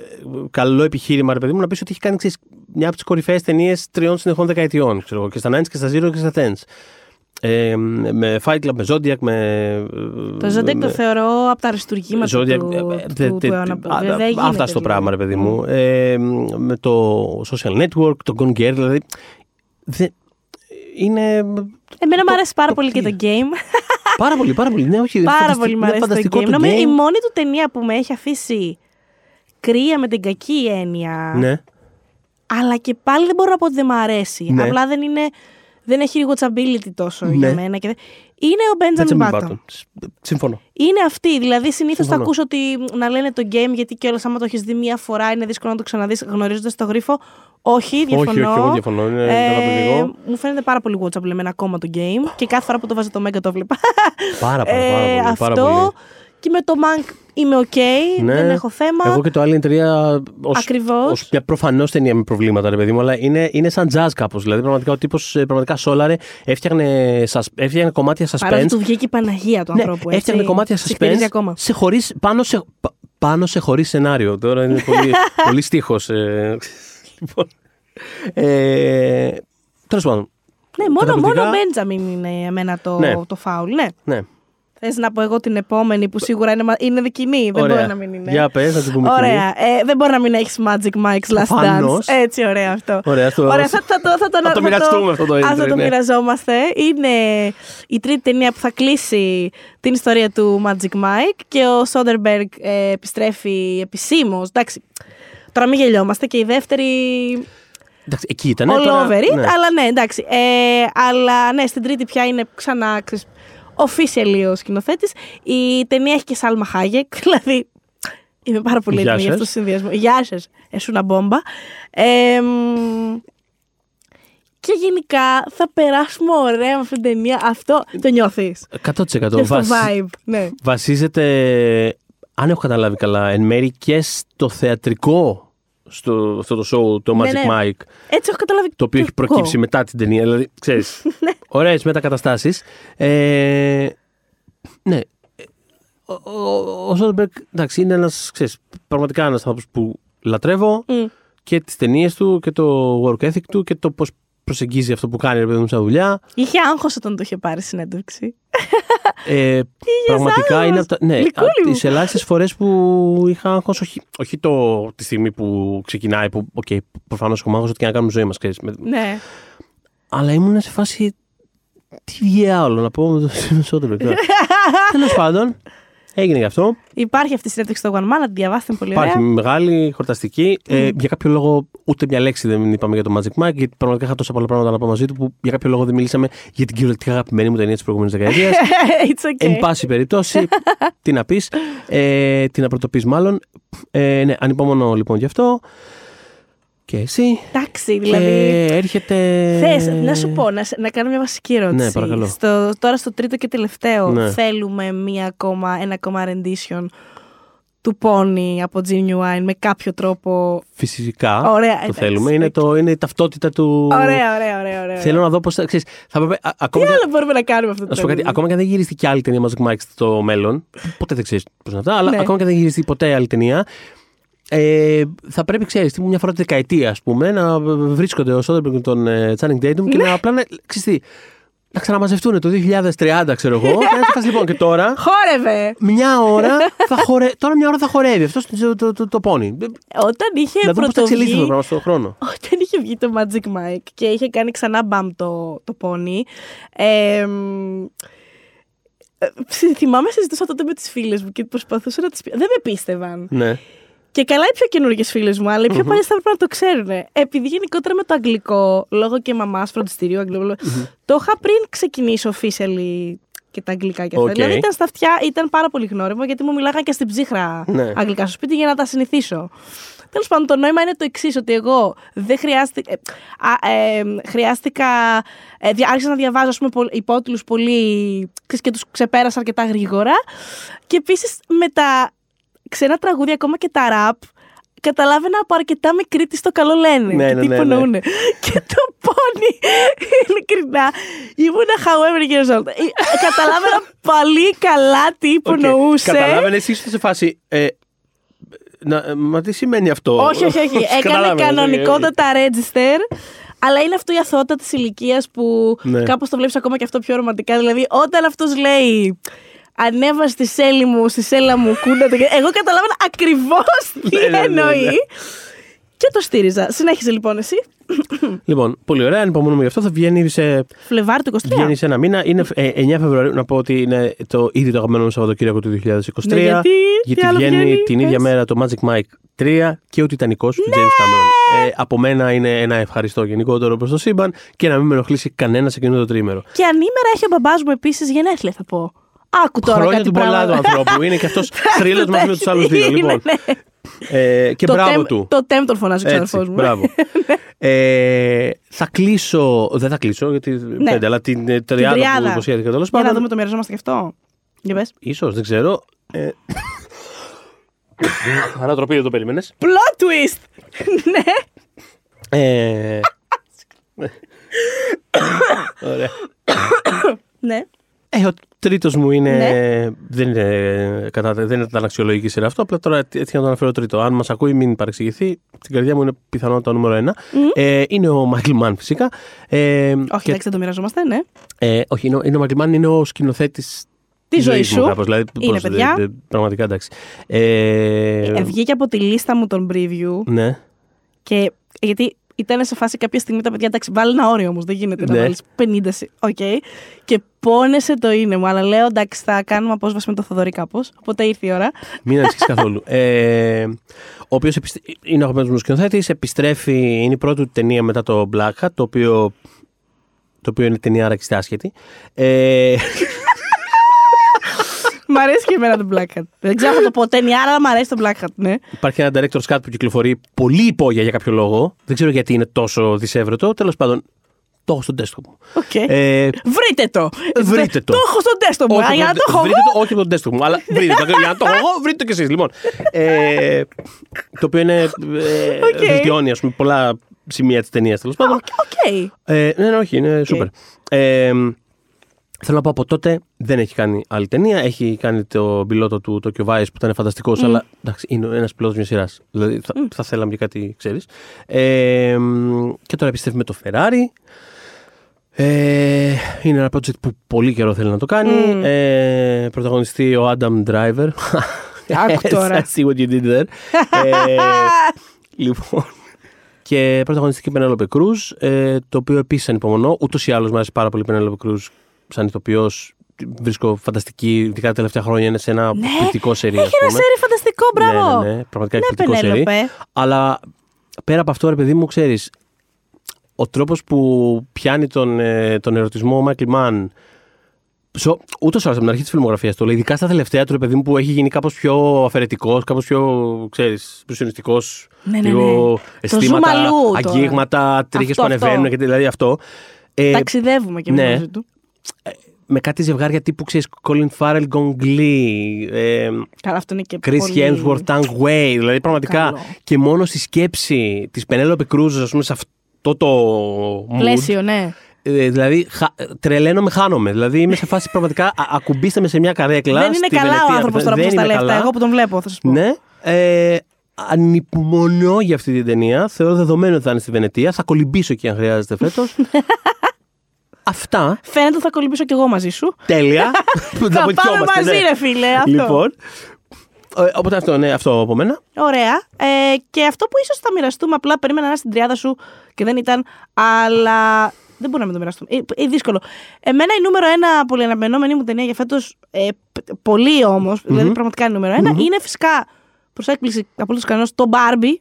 καλό επιχείρημα, ρε παιδί μου, να πεις ότι έχει κάνει ξέρεις, μια από τις κορυφαίες ταινίες τριών συνεχών δεκαετιών. Ξέρω, εγώ, και στα 90 και στα 0 και στα 10. Ε, με Fight Club, με Zodiac, με. Το Zodiac με- το θεωρώ από τα αριστουργήματα Zodiac, του, ε, του, ε, τε- του τε- αιώνα. α, Δεν α, γίνεται, Αυτά στο δηλαδή. πράγμα, ρε παιδί μου. Ε, με το social network, το Gone Girl, δηλαδή. δεν- είναι. Εμένα μου αρέσει πάρα το πολύ και το tier. game. Πάρα πολύ, πάρα πολύ. Ναι, όχι, Πάρα φανταστι- πολύ μου είναι αρέσει το φανταστικό game. το Νομίζω game. η μόνη του ταινία που με έχει αφήσει κρύα με την κακή έννοια. Ναι. Αλλά και πάλι δεν μπορώ να πω ότι δεν μ' αρέσει. Ναι. Απλά δεν είναι. Δεν έχει rewatchability τόσο Ναι. για μένα. Και δεν- Είναι ο Benjamin Benjamin Button. Button. Σ- Συμφωνώ. Είναι αυτή. Δηλαδή, συνήθως θα Συμφωνώ. ακούσω ότι να λένε το game γιατί κιόλας άμα το έχεις δει μία φορά είναι δύσκολο να το ξαναδείς γνωρίζοντας το γρίφο. Όχι, διαφωνώ. Όχι, όχι, εγώ διαφωνώ. Είναι καταπληκτικό. μου φαίνεται πάρα πολύ watchable εμένα ακόμα το game και κάθε φορά που το βάζει το Mega το βλέπω. Πάρα, πάρα, πάρα, Ε, πολύ, πάρα αυτό πολύ. Και με το Mank είμαι οκ, Ναι. δεν έχω θέμα. Εγώ και το Alien 3 ως, Ακριβώς. ως μια προφανώς ταινία με προβλήματα, ρε παιδί μου, αλλά είναι, είναι σαν jazz κάπως. Δηλαδή, πραγματικά ο τύπος ε, πραγματικά σόλαρε, έφτιαχνε, σας- έφτιαχνε κομμάτια Παρότι suspense. του βγήκε η Παναγία του Ναι, ανθρώπου. έτσι. έφτιαχνε κομμάτια Συγχαρητήρια suspense ακόμα. σε χωρίς, πάνω, σε, πα- πάνω σε χωρίς σενάριο. Τώρα είναι πολύ, πολύ στίχος. Ε, λοιπόν, ε, τέλος πάντων. Ναι, μόνο, μόνο καταπληκτικά. ο Μπέντζαμιν είναι εμένα το, Ναι. το φάουλ. Ναι. Ναι. Θες να πω εγώ την επόμενη που σίγουρα είναι, μα- είναι δικινή. Δεν Ωραία. μπορεί να μην είναι. Για πες, να την πούμε Ωραία. Ε, δεν μπορεί να μην έχεις Magic Mike's Last Προφανώς. Dance. Έτσι, ωραία αυτό. Ωραία, στο- Ωραία, θα, θα, το, θα, το, θα το μοιραστούμε αυτό το Ας entry, το ναι. μοιραζόμαστε. Είναι η τρίτη ταινία που θα κλείσει την ιστορία του Magic Mike και ο Σόντερμπεργκ ε, επιστρέφει επισήμως. Εντάξει, τώρα μην γελιόμαστε και η δεύτερη Εντάξει, εκεί ήταν. all τώρα- over it, ναι. αλλά ναι, εντάξει. Ε, αλλά ναι, στην τρίτη πια είναι ξανά ξέρεις, officially ο σκηνοθέτης. Η ταινία έχει και Σάλμα Χάγεκ, δηλαδή είμαι πάρα πολύ Γεια έτοιμη για αυτό σας. το συνδυασμό. Γεια σας, εσούνα μπόμπα. Ε, μ, και γενικά θα περάσουμε ωραία με αυτήν την ταινία. Αυτό το νιώθεις. 100%. Και στο Βασι- vibe. Ναι. Βασίζεται, αν έχω καταλάβει καλά, εν μέρει και στο θεατρικό στο, αυτό το show, το Magic Ναι, ναι. Mike, Έτσι έχω καταλάβει. το οποίο και έχει προκύψει εγώ. μετά την ταινία. Δηλαδή, ξέρεις, Ναι. ωραίες meta καταστάσεις. Ε, ναι. Ο, ο, ο Σόντερμπεργκ, εντάξει, είναι ένας, ξέρεις, πραγματικά ένας άνθρωπος που λατρεύω Μμ. και τις ταινίες του και το work ethic του και το πώς προσεγγίζει αυτό που κάνει ρε παιδί μου σαν δουλειά. Είχε άγχος όταν το είχε πάρει συνέντευξη. Ε, πραγματικά άγχος. είναι από τα. Ναι, Γλυκούλη μου. τις ελάχιστες φορές που είχα άγχος, όχι, όχι το, τη στιγμή που ξεκινάει, που okay, προφανώς έχουμε άγχος ότι και να κάνουμε ζωή μας. ναι. Αλλά ήμουν σε φάση. Τι βγει άλλο να πω με το Steven Soderbergh τώρα. Τέλος πάντων, έγινε γι' αυτό. Υπάρχει αυτή η συνέντευξη στο One Man, να τη διαβάσετε είναι πολύ Υπάρχει ωραία. μεγάλη, χορταστική. Ε, για κάποιο λόγο ούτε μια λέξη δεν είπαμε για το Magic Mike, γιατί πραγματικά είχα τόσα πολλά πράγματα να πω μαζί του που για κάποιο λόγο δεν μιλήσαμε για την κυριολεκτικά αγαπημένη μου ταινία της προηγούμενης δεκαετίας. It's okay. Εν πάση περιπτώσει, τι να πεις, ε, τι να πρωτοπείς μάλλον. Ε, ναι, ανυπομονώ λοιπόν γι' αυτό. Και εσύ. Εντάξει, δηλαδή. Και έρχεται. Θες, να σου πω, να, σε- να κάνω μια βασική ερώτηση. Ναι, παρακαλώ. Στο, τώρα στο τρίτο και τελευταίο Ναι. θέλουμε μία ακόμα, ένα ακόμα rendition του Pony από Ginuwine με κάποιο τρόπο. Φυσικά. Ωραία, το εντάξει, θέλουμε. Είναι, οκ. το, είναι η ταυτότητα του. Ωραία, ωραία, ωραία. ωραία. Θέλω να δω πώς θα. Ξέρεις, θα πρέπει, α, Τι ακόμα, και, άλλο μπορούμε να κάνουμε αυτό το να σου πω κάτι, τραγούδι; ακόμα και αν δεν γυριστεί και άλλη ταινία Magic Mike στο μέλλον. Ποτέ δεν ξέρεις πώς είναι αυτά. Αλλά Ναι. ακόμα και αν δεν γυριστεί ποτέ άλλη ταινία. Ε, θα πρέπει, ξέρεις, μια φορά τη δεκαετία, ας πούμε, να βρίσκονται ο Σόντερμπεργκ και τον ε, Channing Tatum Ναι. και να απλά να, ξέρεις τι, να ξαναμαζευτούν το 2030, ξέρω εγώ. και να φας, λοιπόν, και τώρα, Χόρευε! μια ώρα θα χορε... τώρα μια ώρα θα χορεύει αυτός το, το, το, το πόνι. Όταν είχε Να δούμε πώς θα εξελίσσεται πρωτοβγεί το πράγμα στον χρόνο. Όταν είχε βγει το Magic Mike και είχε κάνει ξανά μπαμ το, το Pony, ε, μ, ε, θυμάμαι συζητούσα τότε με τις φίλες μου και προσπαθούσα να τις πείσω. Δεν με πίστευαν. Ναι. Και καλά οι πιο καινούργιες φίλες μου, αλλά οι πιο παλιές θα έπρεπε να το ξέρουν. Επειδή γενικότερα με το αγγλικό, λόγω και μαμάς φροντιστηρίου, αγγλικό, το είχα πριν ξεκινήσω officially και τα αγγλικά και αυτά. Οκ. Δηλαδή ήταν στα αυτιά, ήταν πάρα πολύ γνώριμο γιατί μου μιλάγαν και στην ψύχρα Ναι. αγγλικά στο σπίτι για να τα συνηθίσω. Τέλος πάντων, το νόημα είναι το εξής, ότι εγώ δεν χρειάστηκα. ε, α, ε, χρειάστηκα. Ε, δια- άρχισα να διαβάζω, ας πούμε, πολ- υπότιτλους πολύ. ξέρεις, και τους ξεπέρασα αρκετά γρήγορα. Και επίσης με τα ξένα τραγούδια, ακόμα και τα ραπ, καταλάβαινα από αρκετά μικρή τι το καλό λένε. Ναι, και ναι, τι ναι, υπονοούνε. και το πόνι, ειλικρινά, ήμουνα however years old. Ε, Καταλάβαινα πολύ καλά τι υπονοούσε. Καταλάβαινε εσύ ήσουν σε φάση. Ε, να, ε, μα τι σημαίνει αυτό; Όχι, όχι, όχι. Έκανε Καταλάβαινες, κανονικότατα register. Αλλά είναι αυτό η αθότητα της ηλικίας που Ναι. κάπως το βλέπεις ακόμα και αυτό πιο ρομαντικά. Δηλαδή, όταν αυτός λέει Ανέβα στη σέλη μου, στη σέλα μου, κούνατε. Εγώ καταλάβαινα ακριβώς τι Ναι, ναι, ναι, ναι. εννοεί. Και το στήριζα. Συνέχισε λοιπόν εσύ. Λοιπόν, πολύ ωραία. Ανυπομονούμε γι' αυτό. Θα βγαίνει σε, Φλεβάρι του 23. βγαίνει σε ένα μήνα. Είναι ε, 9 Φεβρουαρίου. Να πω ότι είναι το, ήδη το αγαπημένο μου Σαββατοκύριακο του 2023. Ναι, γιατί, τι άλλο βγαίνει βγαίνει, την ίδια πες. μέρα το Magic Mike 3 και ο Τιτανικός του James Cameron. Ε, από μένα είναι ένα ευχαριστώ γενικότερο προς το σύμπαν και να μην με ενοχλήσει κανένα σε εκείνο το τρίμερο. Και ανήμερα έχει ο μπαμπάς μου επίσης γενέθλια, θα πω. Άκου τώρα Χρόνια κάτι του πολλά του πράγματα. ανθρώπου. Είναι και αυτός θρύλος μαζί με τους άλλους δύο. Είναι, Λοιπόν. ναι. Ε, και Το μπράβο τέμ- του. Το τέμ τον φωνάζει ο Έτσι, ξαδερφός μου. μπράβο. ε, θα κλείσω. Δεν θα κλείσω γιατί. Πέντε, αλλά την ε, τριάδα που τριάδα. υποσχέθηκα τέλος Για να πάντων. δούμε το μοιραζόμαστε και αυτό. Για πες. Ίσως, δεν ξέρω. Ε... Ανατροπή δεν το περίμενες. Plot twist! ναι. Ε... Ωραία. Ναι. Ε, ο τρίτος μου είναι. Ναι. Δεν, είναι κατά, δεν ήταν αξιολογική σειρά αυτό. Απλά τώρα έτσι να το αναφέρω τρίτο. Αν μας ακούει, μην παρεξηγηθεί. Στην καρδιά μου είναι πιθανό το νούμερο ένα. Ε, είναι ο Μάικλ Μαν φυσικά. Ε, Όχι, και- εντάξει, δεν το μοιραζόμαστε, ναι. ε, όχι, είναι, ο- είναι ο Μάικλ Μαν, είναι ο σκηνοθέτης Της ζωής ζωής μου σου. κάπως, δηλαδή, Είναι, πώς, παιδιά. δε- δε- πραγματικά εντάξει. Ε, Ε, βγήκε από τη λίστα μου των preview ναι. και γιατί ήταν σε φάση κάποια στιγμή τα παιδιά, εντάξει, βάλει ένα όριο όμως. Δεν γίνεται να Ναι. βάλεις 50. συ- Οκ. Και πόνεσε το είναι μου. Αλλά λέω, εντάξει, θα κάνουμε απόσβεση με το Θοδωρή κάπως. Οπότε ήρθε η ώρα. Μην ανησυχείς καθόλου. Ε, ο οποίος είναι ο αγαπημένος μου σκηνοθέτης, επιστρέφει, είναι η πρώτη του ταινία μετά το Black Hat, το οποίο, το οποίο είναι ταινία ραξιστή άσχετη. Ε, μ' αρέσει και εμένα το Black Hat. Δεν ξέρω αν θα το πω ταινία, αλλά μ' αρέσει το Black Hat, ναι. υπάρχει ένα director's cut που κυκλοφορεί πολύ υπόγεια για κάποιο λόγο. Δεν ξέρω γιατί είναι τόσο δυσεύρετο. Τέλος πάντων, το έχω στο desktop μου. Οκ. Ε, Βρείτε το! βρείτε το. Το έχω στο desktop μου. όχι Α, Για να από το έχω βρείτε εγώ. το, όχι από το desktop μου, αλλά βρείτε το. για να το έχω εγώ, βρείτε το κι εσείς. Λοιπόν, ε, το οποίο είναι. Ε, Οκ. Βελτιώνει, ας πούμε, πολλά σημεία της ταινίας τέλος πάντων. Οκ. Ε, ναι, ναι, όχι, είναι σούπερ. Ε, θέλω να πω από τότε δεν έχει κάνει άλλη ταινία. Έχει κάνει το πιλότο του Tokyo Vice που ήταν φανταστικός, αλλά εντάξει, είναι ένας πιλότος μιας σειράς. Δηλαδή θα, θα θέλαμε και κάτι, ξέρεις. Ε, μ, και τώρα επιστρέφει με το Ferrari. Ε, είναι ένα project που πολύ καιρό θέλει να το κάνει. Ε, πρωταγωνιστεί ο Adam Driver. Άκου τώρα. I see what you did there. ε, λοιπόν. Και πρωταγωνιστική Πενέλοπε Κρούζ, ε, το οποίο επίσης ανυπομονώ. Ούτως ή άλλως μου αρέσει πάρα πολύ η Πενέλοπε Κρούζ σαν ηθοποιός. Βρίσκω φανταστική, ειδικά τα τελευταία χρόνια είναι σε ένα Ναι, πληκτικό σερί. Έχει ας ένα πούμε. σερί φανταστικό, μπράβο. Ναι, ναι, ναι, πραγματικά Ναι, εκπληκτικό σερί. Πενέλοπε. Αλλά πέρα από αυτό, ρε παιδί μου, ξέρεις, ο τρόπος που πιάνει τον, ε, τον ερωτισμό ο Μάικλ Μαν. Ούτως ή άλλως από την αρχή της φιλμογραφίας του, αλλά ειδικά στα τελευταία του, ρε παιδί μου, που έχει γίνει κάπως πιο αφαιρετικός, κάπως πιο, ξέρεις, προσιονιστικό. Ναι, ναι, λίγο ναι. αισθήματα, Το ζούμε αλλού τώρα. αγγίγματα, τρίχες που Αυτό, αυτό. ανεβαίνουν, και δηλαδή αυτό. Ε, Ταξιδεύουμε και εμείς ναι. μαζί του. Με κάτι ζευγάρια τύπου, ξέρεις, Colin Farrell, Gong Lee, ε, Καλά, αυτό είναι και Chris πολύ... Hemsworth, Tang Wei. Δηλαδή, πραγματικά Καλό. και μόνο στη σκέψη της Penelope Cruz, ας πούμε, σε αυτό το mood. Πλαίσιο, ναι. ε, δηλαδή, χα, τρελαίνομαι, χάνομαι. Δηλαδή, είμαι σε φάση πραγματικά. Α, ακουμπήστε με σε μια καρέκλα. Δεν είναι στη καλά ο Βενετία. άνθρωπος τώρα που Δεν σας τα είναι λέει αυτά. καλά. Εγώ που τον βλέπω, θα σας πω. Ναι. Ε, ανυπομονώ για αυτή την ταινία. Θεωρώ δεδομένο ότι θα είναι στη Βενετία. Θα κολυμπήσω εκεί αν χρειάζεται φέτος. Αυτά. Φαίνεται ότι θα κολυμπήσω κι εγώ μαζί σου. Τέλεια. θα πάμε βοηθιόμαστε, μαζί, ναι. ρε φίλε. Αυτό. Λοιπόν. Ε, οπότε αυτό, ναι, αυτό από μένα. Ωραία. Ε, και αυτό που ίσως θα μοιραστούμε, απλά περίμενα να είναι στην τριάδα σου και δεν ήταν. Αλλά δεν μπορούμε να μην το μοιραστούμε. Ε, ε, δύσκολο. Εμένα η νούμερο ένα πολύ αναμενόμενη μου ταινία για φέτος, ε, π- πολύ όμως, δηλαδή πραγματικά είναι νούμερο ένα, είναι φυσικά προς έκπληξη απολύτω κανένα το Barbie.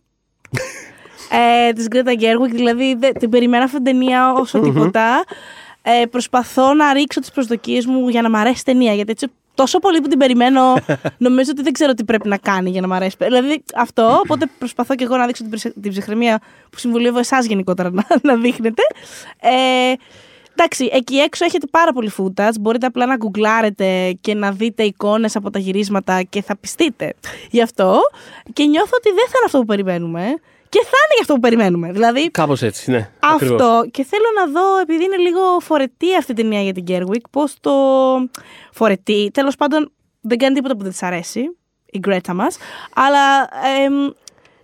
ε, της Greta Gerwig, δηλαδή δε, την περιμένω αυτή την ταινία όσο τίποτα. Ε, προσπαθώ να ρίξω τις προσδοκίες μου για να μ' αρέσει η ταινία. Γιατί έτσι τόσο πολύ που την περιμένω, νομίζω ότι δεν ξέρω τι πρέπει να κάνει για να μ' αρέσει. Δηλαδή αυτό. Οπότε προσπαθώ και εγώ να δείξω την, ψυχ- την ψυχραιμία που συμβουλεύω εσάς γενικότερα να, να δείχνετε. Ε, εντάξει, εκεί έξω έχετε πάρα πολύ footage. Μπορείτε απλά να γκουγκλάρετε και να δείτε εικόνες από τα γυρίσματα και θα πιστείτε γι' αυτό. Και νιώθω ότι δεν θα είναι αυτό που περιμένουμε. Και θα είναι γι' αυτό που περιμένουμε. Δηλαδή, Κάπως έτσι, ναι. ακριβώς. αυτό και θέλω να δω, επειδή είναι λίγο φορετή αυτή η ταινία για την Gerwig, πώς το φορετή, τέλος πάντων δεν κάνει τίποτα που δεν της αρέσει, η Γκρέτα μας, αλλά εμ,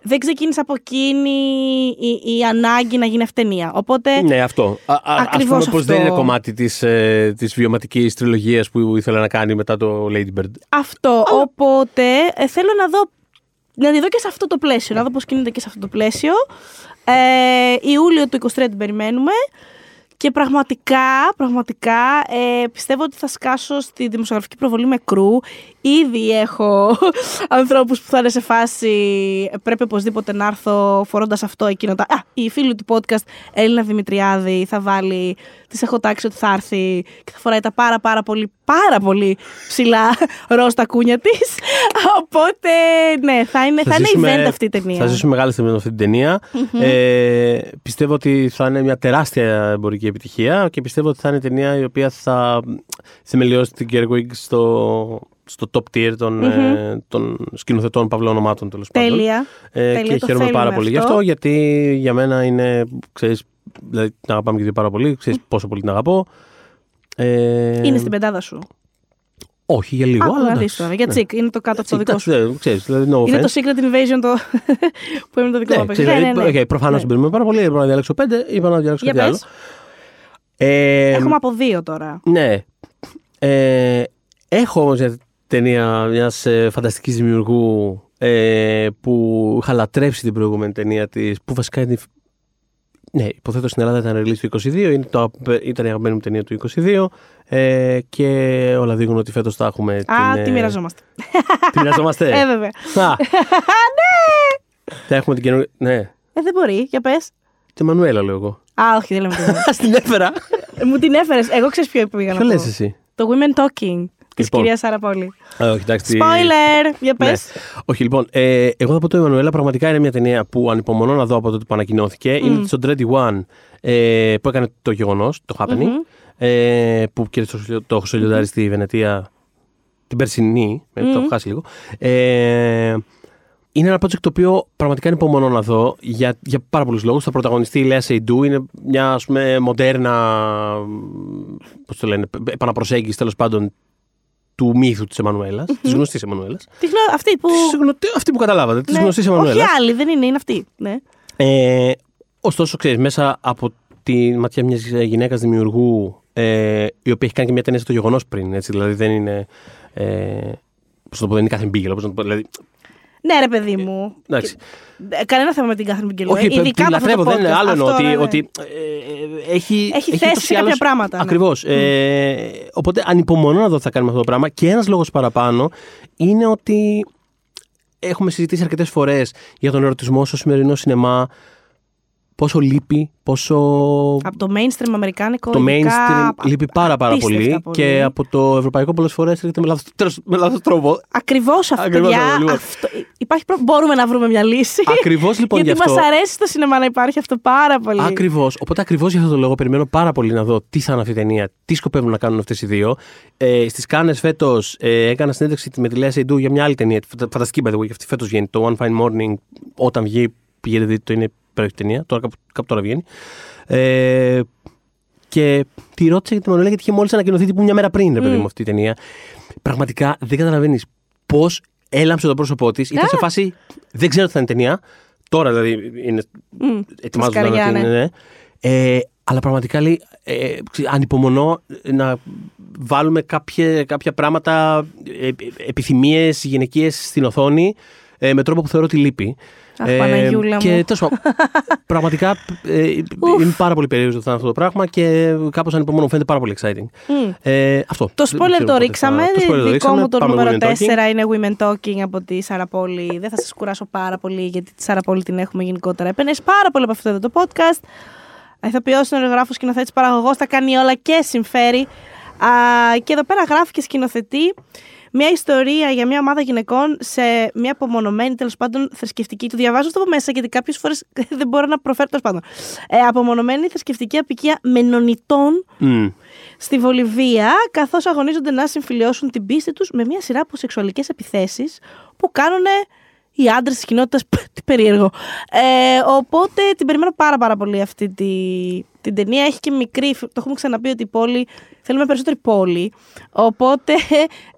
δεν ξεκίνησε από εκείνη η, η ανάγκη να γίνει αυτή ταινία. Οπότε, Ναι, αυτό. Α, α, ας Ακριβώς πούμε πως αυτό. δεν είναι κομμάτι της, ε, της βιωματικής τριλογίας που ήθελα να κάνει μετά το Lady Bird. αυτό. Οπότε ε, θέλω να δω, να τη δω και σε αυτό το πλαίσιο, να δω πώς κινείται και σε αυτό το πλαίσιο. Ε, Ιούλιο του 23 την περιμένουμε. Και πραγματικά, πραγματικά ε, πιστεύω ότι θα σκάσω στη δημοσιογραφική προβολή με κρού. Ήδη έχω ανθρώπους που θα είναι σε φάση πρέπει οπωσδήποτε να έρθω φορώντας αυτό εκείνο. Τα... Α, η φίλη του podcast Έλληνα Δημητριάδη θα βάλει, της έχω τάξει ότι θα έρθει και θα φοράει τα πάρα πάρα πολύ πάρα πολύ ψηλά ροζ τα κούνια της. Οπότε ναι, θα είναι, θα είναι ζήσουμε- event αυτή η ταινία. Θα ζήσουμε μεγάλη στιγμή με αυτή την ταινια Ε, πιστεύω ότι θα είναι μια τεράστια εμπορική επιτυχία και πιστεύω ότι θα είναι ταινία η οποία θα θεμελιώσει την Gerwig στο, στο top tier των, ε, των σκηνοθετών παυλών ομάτων τέλος πάντων. Τέλεια. Ε, Τέλεια, και το χαίρομαι πάρα θέλουμε πολύ γι' αυτό. αυτό, γιατί για μένα είναι, ξέρεις, δηλαδή την αγαπάμε και δύο πάρα πολύ, ξέρεις πόσο πολύ την αγαπώ. Ε, Είναι στην πεντάδα σου. Όχι, για λίγο, Άκου αλλά να δεις εντάξει. τώρα. Για Ναι. τσικ, είναι το κάτω από το δικό Εντάξει, σου. δεν- ξέρεις, δηλαδή, no Είναι offense. το Secret Invasion το... που έμεινε το δικό Ναι, μου ξέρεις, παιχνίδι. δηλαδή, Ναι, ναι, ναι. οκ, προφανώς την περιμένουμε πάρα πολύ, είπα να διαλέξω πέντε, είπα να διαλέξω Για κάτι άλλο. πες. Ε, Έχουμε από δύο τώρα. Ναι. Ε, Έχω όμως μια ταινία μιας ε, φανταστικής δημιουργού ε, που είχα λατρέψει την προηγούμενη ταινία της, που βασικά είναι. Ναι, υποθέτω στην Ελλάδα ήταν release του 22, είναι το, ήταν η αγαπημένη μου ταινία του 22 ε, και όλα δείχνουν ότι φέτος θα έχουμε Α, την... τι ε, μοιραζόμαστε. Τη μοιραζόμαστε; Ε, βέβαια. Α, θα έχουμε την καινούργια... Ναι, Ε, δεν μπορεί, για πες. τη Μανουέλα λέω εγώ. Α, όχι, δεν λέμε τίποτα. Α την έφερα. Ε, Μου την έφερες. Εγώ ξέρω ποιο πήγα να Ποιο πω. λες εσύ; Το Women Talking της Λοιπόν. κυρίας Σάρα Πόλη. Α, όχι, εντάξει. Spoiler! Για πες. Ναι. Όχι, λοιπόν, ε, εγώ θα πω το Εμμανουέλα πραγματικά είναι μια ταινία που ανυπομονώ να δω από τότε που ανακοινώθηκε. Είναι στο Dready One ε, που έκανε το γεγονός, το happening, ε, που κέρδισε το, το Χρυσό στη Βενετία την περσινή. Ε, Το έχω χάσει λίγο. Ε, είναι ένα project το οποίο πραγματικά ανυπομονώ να δω για, για πάρα πολλούς λόγους. Θα πρωταγωνιστεί η Λέα Σεϊντού. Είναι μια ας πούμε, μοντέρνα. Πώς το λένε, επαναπροσέγγιση τέλος πάντων του μύθου της Εμμανουέλας, της γνωστής Εμμανουέλας. Τι γνω- Αυτή που. Αυτή που καταλάβατε, της Ναι. γνωστής Όχι Εμμανουέλας. άλλη, δεν είναι, είναι αυτή. Ναι. Ε, ωστόσο, ξέρεις, μέσα από τη ματιά μιας γυναίκας δημιουργού, ε, η οποία έχει κάνει και μια ταινία στο γεγονός πριν, έτσι, δηλαδή δεν είναι. Ε, πώς να το πω, δεν είναι κάθε μπίγελο. πώς να το πω, Δηλαδή, Ναι, ρε παιδί μου. εντάξει. Ε, Κανένα θέμα με την Κάθριν Μπιγκελού. Όχι, ε, ειδικά την από αυτό το λατρεύω, δεν είναι podcast. άλλο εννοώ Αυτό, ότι, ναι, ναι. ότι ε, ε, έχει, Έχει θέση ούτως σε ή κάποια άλλως- πράγματα, ναι. Ακριβώς. Ε, οπότε ανυπομονώ να δω τι θα κάνουμε αυτό το πράγμα. Και ένας λόγος παραπάνω είναι ότι έχουμε συζητήσει αρκετές φορές για τον ερωτισμό στο σημερινό σινεμά. Πόσο λείπει, πόσο Από το mainstream αμερικάνικο. το ειδικά, mainstream λείπει πάρα πάρα απίστευτα πολύ, και από το ευρωπαϊκό πολλές φορές έρχεται με λάθος, τέλος, με λάθος τρόπο. Ακριβώς αυτό. Ακριβώς παιδιά, αυτό, λοιπόν. αυτό- Υπάρχει προ... Μπορούμε να βρούμε μια λύση. Ακριβώς λοιπόν Γιατί γι' αυτό. μας αρέσει στο σινεμά να υπάρχει αυτό πάρα πολύ. Ακριβώς. Οπότε ακριβώς για αυτό το λόγο περιμένω πάρα πολύ να δω τι θα είναι αυτή η ταινία, τι σκοπεύουν να κάνουν αυτές οι δύο. Ε, Στις Κάνες φέτος ε, έκανα συνέντευξη με τη Λέα Σεϊντού για μια άλλη ταινία. φαντα- Φανταστική, by the way, και αυτή φέτος βγαίνει. Το One Fine Morning, όταν βγει, πηγαίνετε δείτε το, είναι υπέροχη ταινία. Τώρα, κάπου, κάπου τώρα βγαίνει. Ε, και τη ρώτησα για τη Μανουέλα γιατί είχε μόλις ανακοινωθεί τύπου μια μέρα πριν, ρε παιδί μου, αυτή η ταινία. Πραγματικά δεν καταλαβαίνεις πώς έλαμψε το πρόσωπό της. Ήταν σε φάση. Δεν ξέρω τι θα είναι η ταινία. Τώρα δηλαδή είναι Μμ, ετοιμάζονταν σκαριά, να την. ναι. Ναι. Ε, αλλά πραγματικά λέει, ε, ξε- ανυπομονώ να βάλουμε κάποια, κάποια πράγματα, ε, ε, επιθυμίες γυναικείες στην οθόνη ε, με τρόπο που θεωρώ ότι λείπει. Αχ, Παναγιούλα και μου. τέλος πάντων, πραγματικά ε, είναι πάρα πολύ περίεργο το αυτό το πράγμα και κάπως ανυπομονώ, μου φαίνεται πάρα πολύ exciting. Μμ. Ε, αυτό. Το Δεν spoiler ξέρω το πότε ρίξαμε. θα- το spoiler το Δικό ρίξαμε. μου το Πάμε νούμερο Women Talking. 4 είναι Women Talking από τη Σάρα Πόλη. Δεν θα σας κουράσω πάρα πολύ γιατί τη Σάρα Πόλη την έχουμε γενικότερα. Έπαιρνε πάρα πολύ από αυτό εδώ το podcast. Ηθοποιό, συνεργογράφο, σκηνοθέτης, παραγωγός, τα κάνει όλα και συμφέρει. Α, και εδώ πέρα γράφει και σκηνοθετεί μια ιστορία για μια ομάδα γυναικών σε μια απομονωμένη τέλος πάντων θρησκευτική. Το διαβάζω αυτό από μέσα γιατί κάποιες φορές δεν μπορώ να προφέρω τέλος πάντων. Ε, απομονωμένη θρησκευτική απικία μενονιτών Μμ. στη Βολιβία, καθώς αγωνίζονται να συμφιλιώσουν την πίστη τους με μια σειρά από σεξουαλικές επιθέσεις που κάνουν οι άντρες της κοινότητας. Τι περίεργο. Ε, οπότε την περιμένω πάρα, πάρα πολύ αυτή τη, την ταινία. Έχει και μικρή. Το έχουμε ξαναπεί ότι η πόλη. Θέλουμε περισσότερη πόλη. Οπότε.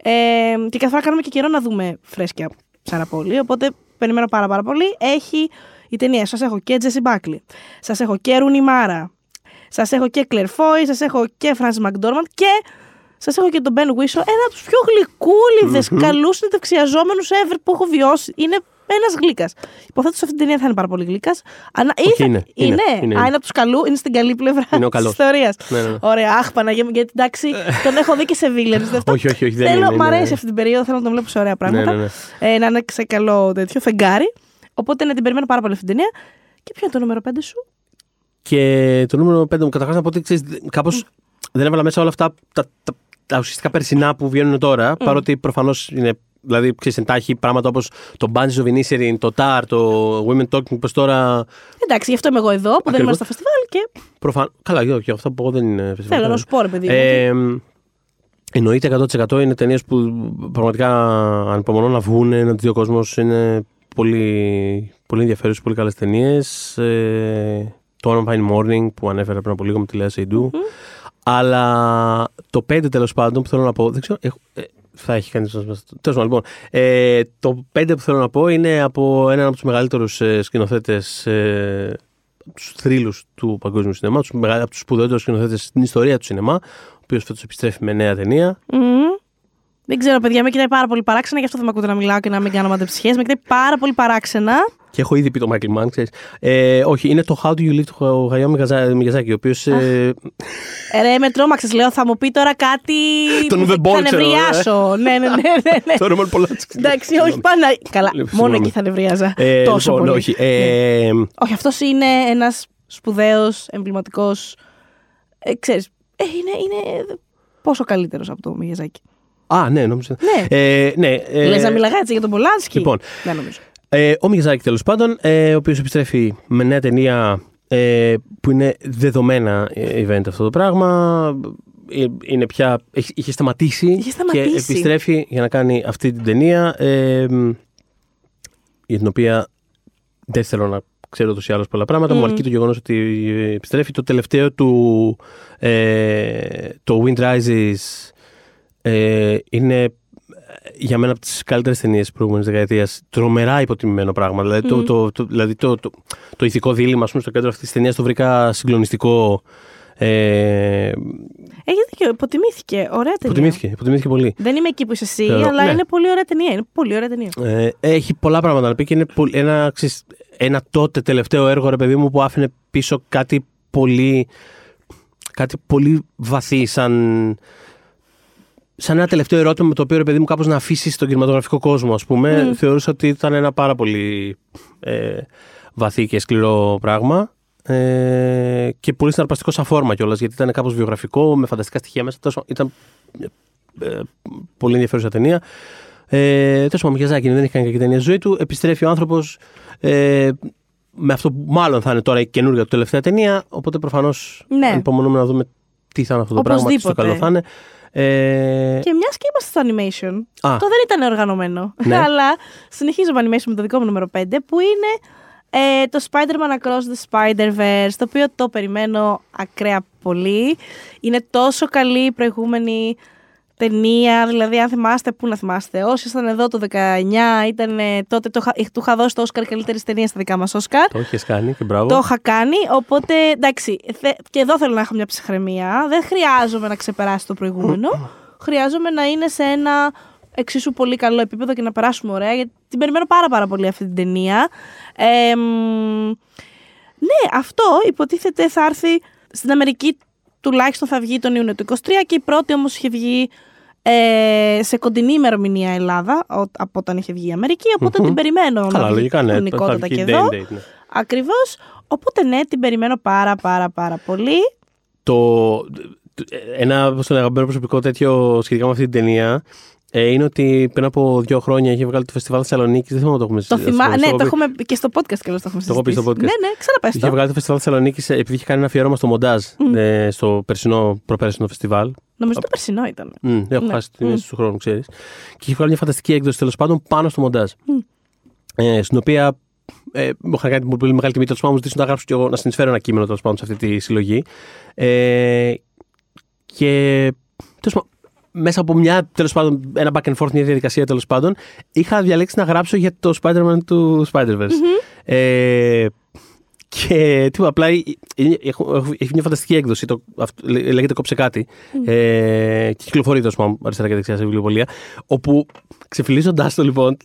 Ε, και καθ' φορά κάνουμε και καιρό να δούμε φρέσκια σαν πόλη. Οπότε περιμένω πάρα, πάρα πολύ. Έχει η ταινία. Σας έχω και Τζέσι Μπάκλι. Σας έχω και Ρούνι Μάρα. Σας έχω και Κλερ Φόι, σας έχω και Φρανσι Μακδόρμαντ και σας έχω και τον Μπεν Βίσο, ένα από τους πιο γλυκούλιδες, καλούς συνεντευξιαζόμενου ever που έχω βιώσει. Είναι ένας γλύκα. Υποθέτω σε αυτή την ταινία θα είναι πάρα πολύ γλύκα. Όχι, είναι, είναι, είναι. είναι. Α, είναι από τους καλού, είναι στην καλή πλευρά Είναι ο της καλός. ιστορίας. Ναι, ναι, ναι. Ωραία, αχ, Παναγία μου, γιατί εντάξει, τον έχω δει και σε villains. Όχι, όχι, όχι, δεν θέλω, είναι, Μ' αρέσει είναι- αυτή την περίοδο, θέλω να τον βλέπω σε ωραία πράγματα. ναι, ναι. Ε, να είναι σε καλό τέτοιο φεγγάρι. Οπότε να την περιμένω πάρα πολύ αυτή την ταινία. Και ποιο είναι το νούμερο 5 σου; Και το νούμερο 5 μου καταρχάς να πω ότι ξέρεις, κάπως δεν έβαλα μέσα όλα αυτά τα, τα, τα ουσιαστικά περσινά που βγαίνουν τώρα. Παρότι προφανώς είναι. Δηλαδή, ξέρεις, εντάχει πράγματα όπως το Bunches of Inisherin, το TAR, το Women Talking, που τώρα. Εντάξει, γι' αυτό είμαι εγώ εδώ που δεν Ακριβώς. είμαστε στο φεστιβάλ και Προφαν... Καλά, όχι, όχι, αυτά που εγώ δεν είναι φυσικά. θέλω να σου πω, ρε παιδί μου. Ε, εννοείται 100% είναι ταινίες που πραγματικά ανυπομονώ να βγουν, να τι δει ο κόσμος. Είναι πολύ, πολύ ενδιαφέρουσες, πολύ καλές ταινίες. Ε, το One Fine Morning που ανέφερα πριν από λίγο με τη Λέα Σεϊντού. Αλλά το 5 τέλος πάντων που θέλω να πω. Δεν ξέρω. Έχω, ε, θα έχει κανείς. Τέλος πάντων, λοιπόν. Ε, το 5 που θέλω να πω είναι από έναν από τους μεγαλύτερους ε, σκηνοθέτες. Ε, τους θρύλους του παγκόσμιου σινεμά, τους μεγα- από τους σπουδαιότερους σκηνοθέτες στην ιστορία του σινεμά, ο οποίος φέτος επιστρέφει με νέα ταινία. Μμμ. Δεν ξέρω, παιδιά, με κοιτάει πάρα πολύ παράξενα, γι' αυτό θα με ακούτε να μιλάω και να μην κάνω μαντεψιέ. Με κοιτάει πάρα πολύ παράξενα. Και έχω ήδη πει το Michael Mann, ξέρεις. Ε, όχι, είναι το How Do You Live του Χαγιό Μιγαζάκη, ο οποίος. Ε, Ε, Ρε, με τρόμαξες, λέω, θα μου πει τώρα κάτι. Τον που Uwe Boll, Θα ξέρω, ε. νευριάσω. ναι, ναι, ναι. ναι, ναι. το Roman Polanski. Εντάξει, όχι πάνω. Καλά, Λοιπόν, μόνο συγγνώμη. εκεί θα νευρίαζα. Ε, Τόσο λοιπόν, πολύ. όχι. Ε, Όχι, αυτός είναι ένας σπουδαίος, εμβληματικός. Ε, ξέρεις, ε, είναι, είναι πόσο καλύτερος από το Μιγιαζάκι. Α, ναι, νόμιζα. Ναι. Ε, ναι ε, Λες να μιλάγα έτσι για τον Πολάνσκι. λοιπόν. Δεν νομίζω. Ε, ο Μιγιαζάκη τέλος πάντων, ε, ο οποίος επιστρέφει με νέα ταινία ε, που είναι δεδομένα ε, event αυτό το πράγμα. Ε, Είναι πια, έχει, είχε σταματήσει, Είχε σταματήσει. και επιστρέφει για να κάνει αυτή την ταινία ε, για την οποία δεν θέλω να ξέρω ούτως ή άλλως πολλά πράγματα. Μου αρκεί το γεγονός ότι επιστρέφει. Το τελευταίο του ε, το Wind Rises ε, είναι για μένα από τις καλύτερες ταινίες της προηγούμενης δεκαετίας. Τρομερά υποτιμημένο πράγμα. Δηλαδή, το, το, το, δηλαδή το, το, το ηθικό δίλημα ας πούμε, στο κέντρο αυτής της ταινίας το βρήκα συγκλονιστικό. Ε, Έχει δίκιο, υποτιμήθηκε. Ωραία ταινία. υποτιμήθηκε, υποτιμήθηκε πολύ. Δεν είμαι εκεί που είσαι εσύ, Θεωρώ- αλλά ναι. είναι πολύ ωραία ταινία. Είναι πολύ ωραία ταινία. Ε, έχει πολλά πράγματα να πει και είναι πολύ- ένα, ξέρεις, ένα τότε τελευταίο έργο, ρε παιδί μου, που άφηνε πίσω κάτι πολύ, κάτι πολύ βαθύ, σαν, σαν ένα τελευταίο ερώτημα με το οποίο, ρε παιδί μου, κάπως να αφήσεις τον κινηματογραφικό κόσμο, ας πούμε. Θεωρούσα ότι ήταν ένα πάρα πολύ ε, βαθύ και σκληρό πράγμα. Ε, και πολύ συναρπαστικό σαν φόρμα κιόλας, γιατί ήταν κάπως βιογραφικό, με φανταστικά στοιχεία μέσα. Τόσο, ήταν ε, πολύ ενδιαφέρουσα ταινία. Ε, Τέλος πάντων, Μιαζάκη δεν έχει κάνει κακή ταινία στη ζωή του. Επιστρέφει ο άνθρωπος ε, με αυτό που μάλλον θα είναι τώρα η καινούργια του τελευταία ταινία. Οπότε προφανώς Ναι. ανυπομονούμε να δούμε τι θα είναι αυτό το πράγμα, τι στο Οπωσδήποτε. καλό θα είναι. Ε, Και μιας και είμαστε στο animation. Α. Αυτό δεν ήταν οργανωμένο. Ναι. Αλλά συνεχίζω με animation με το δικό μου νούμερο 5, που είναι ε, το Spider-Man Across the Spider-Verse, το οποίο το περιμένω ακραία πολύ. Είναι τόσο καλή η προηγούμενη ταινία, δηλαδή αν θυμάστε, πού να θυμάστε, όσοι ήσταν εδώ το 19, ήταν ε, τότε, το, είχα- του είχα δώσει το Oscar καλύτερης ταινίας στα δικά μας Oscar. το έχει κάνει και μπράβο. Το είχα κάνει, οπότε εντάξει, θε- και εδώ θέλω να έχω μια ψυχραιμία. Δεν χρειάζομαι να ξεπεράσει το προηγούμενο. χρειάζομαι να είναι σε ένα εξίσου πολύ καλό επίπεδο και να περάσουμε ωραία, γιατί την περιμένω πάρα πάρα πολύ αυτή την ταινία. Ε, μ, ναι, αυτό υποτίθεται θα έρθει στην Αμερική τουλάχιστον θα βγει τον Ιούνιο του 23 και η πρώτη όμως είχε βγει ε, σε κοντινή ημερομηνία Ελλάδα ο- από όταν είχε βγει η Αμερική, οπότε την περιμένω Καλά, να βγει λογικά ναι. Θα χρονικότατα βγει και day εδώ. and date, ναι. Ακριβώς. Οπότε ναι, την περιμένω πάρα πάρα πάρα πολύ. Το, ένα πώς το λένε, αγαπημένο προσωπικό τέτοιο σχετικά με αυτή την ταινία ε, είναι ότι πριν από δύο χρόνια είχε βγάλει το φεστιβάλ Θεσσαλονίκης. Δεν θυμάμαι να το έχουμε Το συζητήσει. θυμά... αυτό, Ναι, το το έχω πει. έχουμε και στο podcast και το έχουμε Το έχω πει στο συζητήσει. podcast. Ναι, ναι, ξαναπες Είχε το. βγάλει το φεστιβάλ Θεσσαλονίκης επειδή είχε κάνει ένα αφιέρωμα στο μοντάζ ε, στο περσινό, προπέρσινο φεστιβάλ. Νομίζω το περσινό ήταν. Mm, έχω Ναι. χάσει την αίσθηση του χρόνου, ξέρεις. Και είχε βγάλει μια φανταστική έκδοση τέλος πάντων πάνω στο μοντάζ. Ε, στην οποία ε, μου είχαν κάνει πολύ μεγάλη τιμή τέλος πάντων, μου ζητήσουν να γράψω και εγώ να συνεισφέρω ένα κείμενο τέλος πάντων σε αυτή τη συλλογή. Ε, και τέλος πάντων, μέσα από μια, τέλος πάντων, ένα back and forth, μια διαδικασία τέλος πάντων, είχα διαλέξει να γράψω για το Spider-Man του Spider-Verse. Ε, και τι απλά ε, ε, έχω- έχω- έχει μια φανταστική έκδοση. Το, αυτό, λέ- λέγεται Κόψε κάτι. Ε, και κυκλοφορεί τόσο πάντων αριστερά και δεξιά σε βιβλιοπολία. Όπου ξεφυλίζοντά το λοιπόν.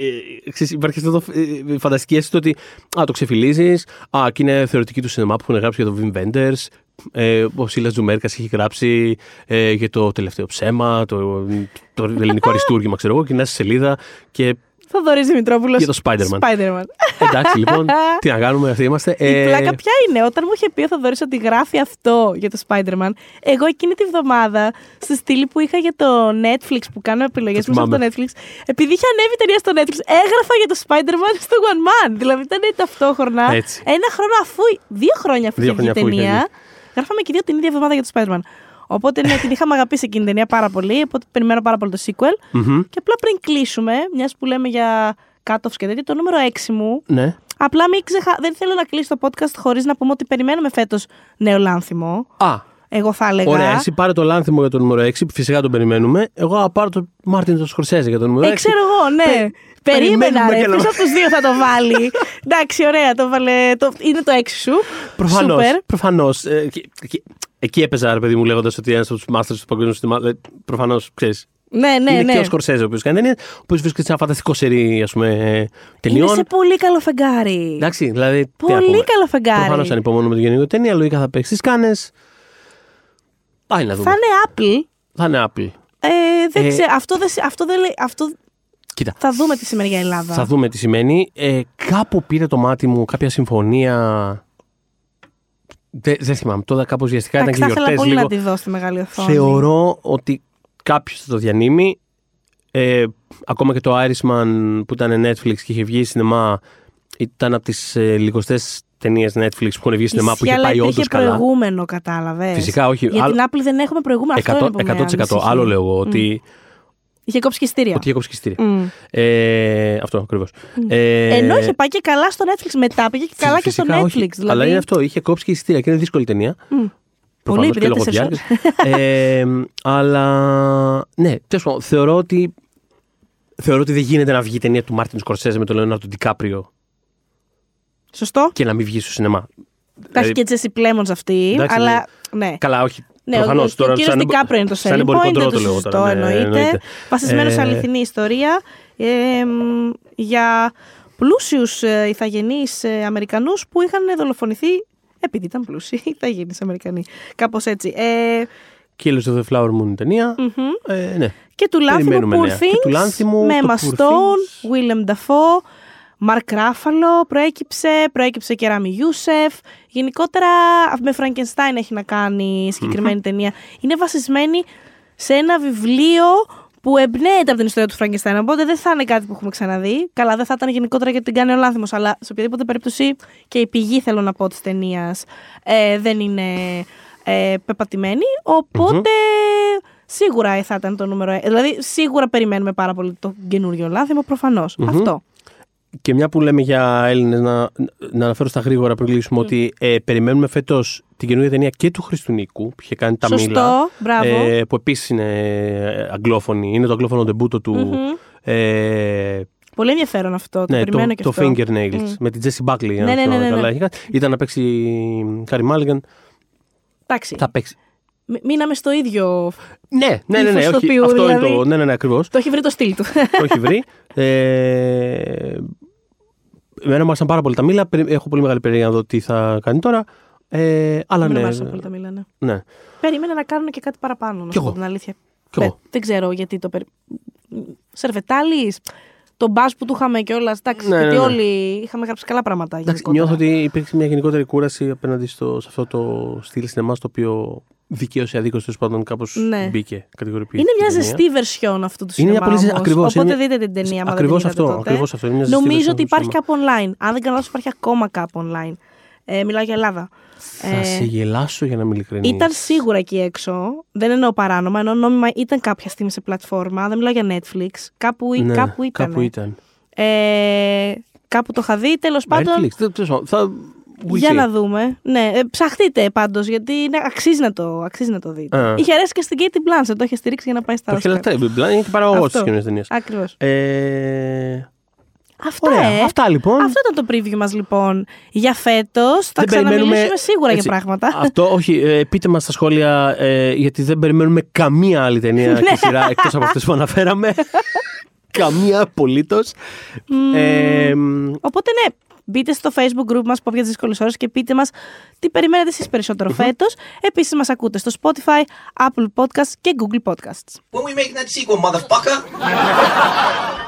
Ε, ξέρεις, υπάρχει αυτό το ε, ε, φανταστική αίσθηση του ότι α, το ξεφυλίζεις. Α, και είναι θεωρητική του σινεμά που έχουν γράψει για το Wim Wenders. Ε, ο Σίλας Τζουμέρκας έχει γράψει ε, για το τελευταίο ψέμα, το, το ελληνικό αριστούργημα, ξέρω εγώ, και είναι στη σελίδα. Και Θοδωρής Δημητρόπουλος. Για το Spider-Man. Spider-Man. εντάξει, λοιπόν, τι να κάνουμε, αυτοί είμαστε. Η Ε, πλάκα ποια είναι, όταν μου είχε πει ο Θοδωρής ότι γράφει αυτό για το Spider-Man, εγώ εκείνη τη βδομάδα, στη στήλη που είχα για το Netflix, που κάνω επιλογές Το μέσα από το θυμάμαι. Netflix, επειδή είχε ανέβει ταινία στο Netflix, έγραφα για το Spider-Man στο One Man. Δηλαδή ήταν ταυτόχρονα. Έτσι. Ένα χρόνο αφού. Δύο χρόνια αφού Δύο είχε βγει η χρόνια αφού είχε ταινία. Γράφαμε και δύο την ίδια εβδομάδα για το Spider-Man. Οπότε ναι, την είχαμε αγαπήσει εκείνη την ταινία πάρα πολύ. Οπότε περιμένω πάρα πολύ το sequel. μμμ, Και απλά πριν κλείσουμε, μιας που λέμε για cut-offs και τέτοια, το νούμερο 6 μου ναι. Απλά μην ξεχα... δεν θέλω να κλείσει το podcast χωρίς να πούμε ότι περιμένουμε φέτος νέο λάνθιμο. Α, Εγώ θα έλεγα. ωραία. Εσύ πάρε το λάνθιμο για το νούμερο 6, που φυσικά τον περιμένουμε. Εγώ θα πάρω το Μάρτιν το Σκορσέζε για το νούμερο 6. Ε, ξέρω εγώ, ναι. Πε- Περίμενα, περιμένουμε ρε. και να- Ποιο από τους δύο θα το βάλει; Εντάξει, ωραία, το βάλε. Το... Είναι το έξι σου. Προφανώς. Σούπερ. Προφανώς. Ε, και- και- εκεί έπαιζα, ρε παιδί μου, λέγοντας ότι ένας από τους masters του παγκόσμιου cinema. Προφανώς, ξέρεις. Ναι, ναι, είναι ναι. και ο Σκορσέζε ο οποίος κάνει ταινίε, ο οποίος βρίσκεται σε ένα φανταστικό σερί ας πούμε, ταινιών. Είναι σε πολύ καλό φεγγάρι. Εντάξει, δηλαδή. τι Πολύ να πούμε. καλό φεγγάρι. Προφανώς ανυπομονούμε την γενική ταινία. Λογικά θα παίξει τις κάνες. Πάει να δούμε. Θα είναι Apple. Θα είναι Apple. Ε, δεν Ε, ξέρω. Αυτό, δεν, αυτό, δεν λέει, αυτό Κοίτα. θα δούμε τι σημαίνει για Ελλάδα. Θα δούμε τι σημαίνει. Ε, κάπου πήρε το μάτι μου κάποια συμφωνία. Δεν, δεν θυμάμαι. Τότε κάπως βιαστικά ήταν Εντάξει, και θα ήθελα γιορτές πολύ λίγο. να τη δω στη μεγάλη οθόνη. Θεωρώ ότι κάποιος θα το διανύμει. Ε, ακόμα και το Irishman που ήταν Netflix και είχε βγει σινεμά ήταν από τις ε, λιγοστές ταινίες Netflix που έχουν βγει σινεμά που Ισχύει, είχε αλλά πάει όντως υπήρχε καλά. προηγούμενο, κατάλαβες. Φυσικά, όχι. Για Άλλο- την Apple δεν έχουμε προηγούμενο. Αυτό 100%, είναι που με 100%. ανησυχεί. Άλλο λέω εγώ ότι, Είχε κόψει και εισιτήρια. ότι είχε κόψει και εισιτήρια. Μμ. Ε, αυτό ακριβώς. Ε, Ενώ είχε πάει και καλά στο Netflix. Μετά πήγε και καλά και στο φυσικά, Netflix. όχι. Δηλαδή... Αλλά είναι αυτό. Είχε κόψει και εισιτήρια και είναι δύσκολη ταινία. Προφανώς επειδή και λόγω έπεσε διάρκειας. ε, αλλά ναι, τέλος πάντων, θεωρώ ότι, θεωρώ ότι δεν γίνεται να βγει η ταινία του Μάρτιν Σκορσέζε με τον Λεωνάρντο Ντικάπριο Σωστό. και να μην βγει στο σινεμά. Τα έχει Δηλαδή, και Τζέσι Πλέμονς αυτή. εντάξει, αλλά ναι. Καλά, όχι. Ναι, ο, προφανώς, ο, τώρα, ο κύριος σαν- Δικάπριο είναι το σαν selling εμπορικό point, δεν τρόπο το το λέω σωστό τώρα, ναι, εννοείται. εννοείται. Βασισμένο σε Ε, αληθινή ιστορία ε, μ, για πλούσιους ε, ηθαγενείς ε, Αμερικανούς που είχαν δολοφονηθεί επειδή ήταν πλούσιοι ηθαγενείς Αμερικανοί. Κάπως έτσι. Ε, Killers of the Flower Moon ταινία. Ε, ναι. και του Λάνθιμου Περιμένουμε Poor νέα. Και του Things, Λάνθιμου, με το Emma Poor Stone, Willem Dafoe, Mark Ruffalo προέκυψε, προέκυψε και Ράμι Ιούσεφ. Γενικότερα με Frankenstein έχει να κάνει η συγκεκριμένη ταινία. Είναι βασισμένη σε ένα βιβλίο που εμπνέεται από την ιστορία του Frankenstein. Οπότε δεν θα είναι κάτι που έχουμε ξαναδεί. Καλά, δεν θα ήταν γενικότερα γιατί την κάνει ο Λάνθιμος, αλλά σε οποιαδήποτε περίπτωση και η πηγή θέλω να πω της ταινίας ε, δεν είναι ε, πεπατημένη. Οπότε σίγουρα θα ήταν το νούμερο. ε- Δηλαδή, σίγουρα περιμένουμε πάρα πολύ το καινούριο Λάνθιμο, προφανώς. Αυτό. Και μια που λέμε για Έλληνες, να, να αναφέρω στα γρήγορα πριν κλείσουμε ότι ε, περιμένουμε φέτος την καινούργια ταινία και του Χρήστου Νίκου που είχε κάνει τα Σωστό, Μήλα. μπράβο. Ε, που επίσης είναι ε, αγγλόφωνη. Είναι το αγγλόφωνο ντεμπούτο του. Ε, Πολύ ενδιαφέρον αυτό. Το ναι, περιμένω το, και το αυτό. Fingernails με την Jessie Buckley. αν Ναι, ναι, θυμάμαι ναι, ναι, καλά, ναι. είχε κάνει. Ήταν να παίξει Κάρι Μάλιγκαν. Εντάξει. Θα παίξει. Μ- Μείναμε στο ίδιο. Ναι, ναι, ναι, ναι, Ύφος όχι, τοπίου, αυτό είναι δηλαδή. το. Ναι, ναι, ναι, ακριβώς. Το έχει βρει το στυλ του. το έχει βρει. Ε, εμένα μου άρεσαν πάρα πολύ τα μήλα. Περι- Έχω πολύ μεγάλη περιέργεια να δω τι θα κάνει τώρα. Ε, αλλά Μην ναι. μου άρεσαν πολύ τα μιλάνε. ναι. Περίμενα να κάνουν και κάτι παραπάνω. Να Κι σου πω εγώ. την αλήθεια. Κι Δεν- εγώ. Δεν ξέρω γιατί το. Περι... Σερβετάλης. Το μπα που του είχαμε κιόλα. Εντάξει, Ναι, ναι, γιατί ναι. όλοι είχαμε γράψει καλά πράγματα. Εντάξει, γενικότερα. νιώθω ότι υπήρξε μια γενικότερη κούραση απέναντι στο, σε αυτό το στυλ σινεμά το οποίο δικαίω ή αδίκω τέλος πάντων κάπως Ναι. μπήκε. Κατηγοριοποιήθηκε. Είναι μια η ταινία. ζεστή βερσιόν αυτού του Είναι μια σινεμά. πολύ ζε- όμως. ακριβώς, Οπότε είναι- δείτε την ταινία. άμα δεν Ακριβώς την είδατε αυτό, τότε. ακριβώς αυτό, είναι μια ζεστή Νομίζω version ότι του υπάρχει σινεμά. κάπου online. Αν δεν κάνω λάθος, υπάρχει ακόμα κάπου online. Ε, μιλάω για Ελλάδα. Θα Ε, σε γελάσω για να μην ειλικρινής. Ήταν σίγουρα εκεί έξω. Δεν εννοώ παράνομα, εννοώ νόμιμα ήταν κάποια στιγμή σε πλατφόρμα. Δεν μιλάω για Netflix. Κάπου, ή- Ναι, κάπου ήταν. Κάπου ήταν. Ε, κάπου το είχα δει. Τέλος πάντων. Netflix, δεν- τέλος πάντων, θα. we'll Για see. να δούμε. Ναι, ε, ψαχτείτε πάντως, γιατί είναι, αξίζει, να το, αξίζει να το δείτε. Α. Είχε αρέσει και στην Katie Blanchett, το είχε στηρίξει για να πάει στα Το Oscar. χελατρέ, είναι και παραγωγός της Αυτό. κοινωνίας ταινία. Ακριβώς. Ε, Αυτά, Ωραία. ε. Αυτά, λοιπόν. Αυτό ήταν το preview μας λοιπόν για φέτος. Θα Δεν ξαναμιλήσουμε περιμένουμε- σίγουρα έτσι, για πράγματα. Αυτό, όχι. ε, πείτε μας στα σχόλια, ε, γιατί δεν περιμένουμε καμία άλλη ταινία Ναι. και σειρά εκτός από αυτές που αναφέραμε. καμία απολύτως. Ε, μ, Οπότε ναι, μπείτε στο facebook group μας Pop για τις δύσκολες ώρες και πείτε μας τι περιμένετε εσείς περισσότερο φέτος. Επίσης μας ακούτε στο Spotify, Apple Podcasts και Google Podcasts. When we make that sequel, motherfucker.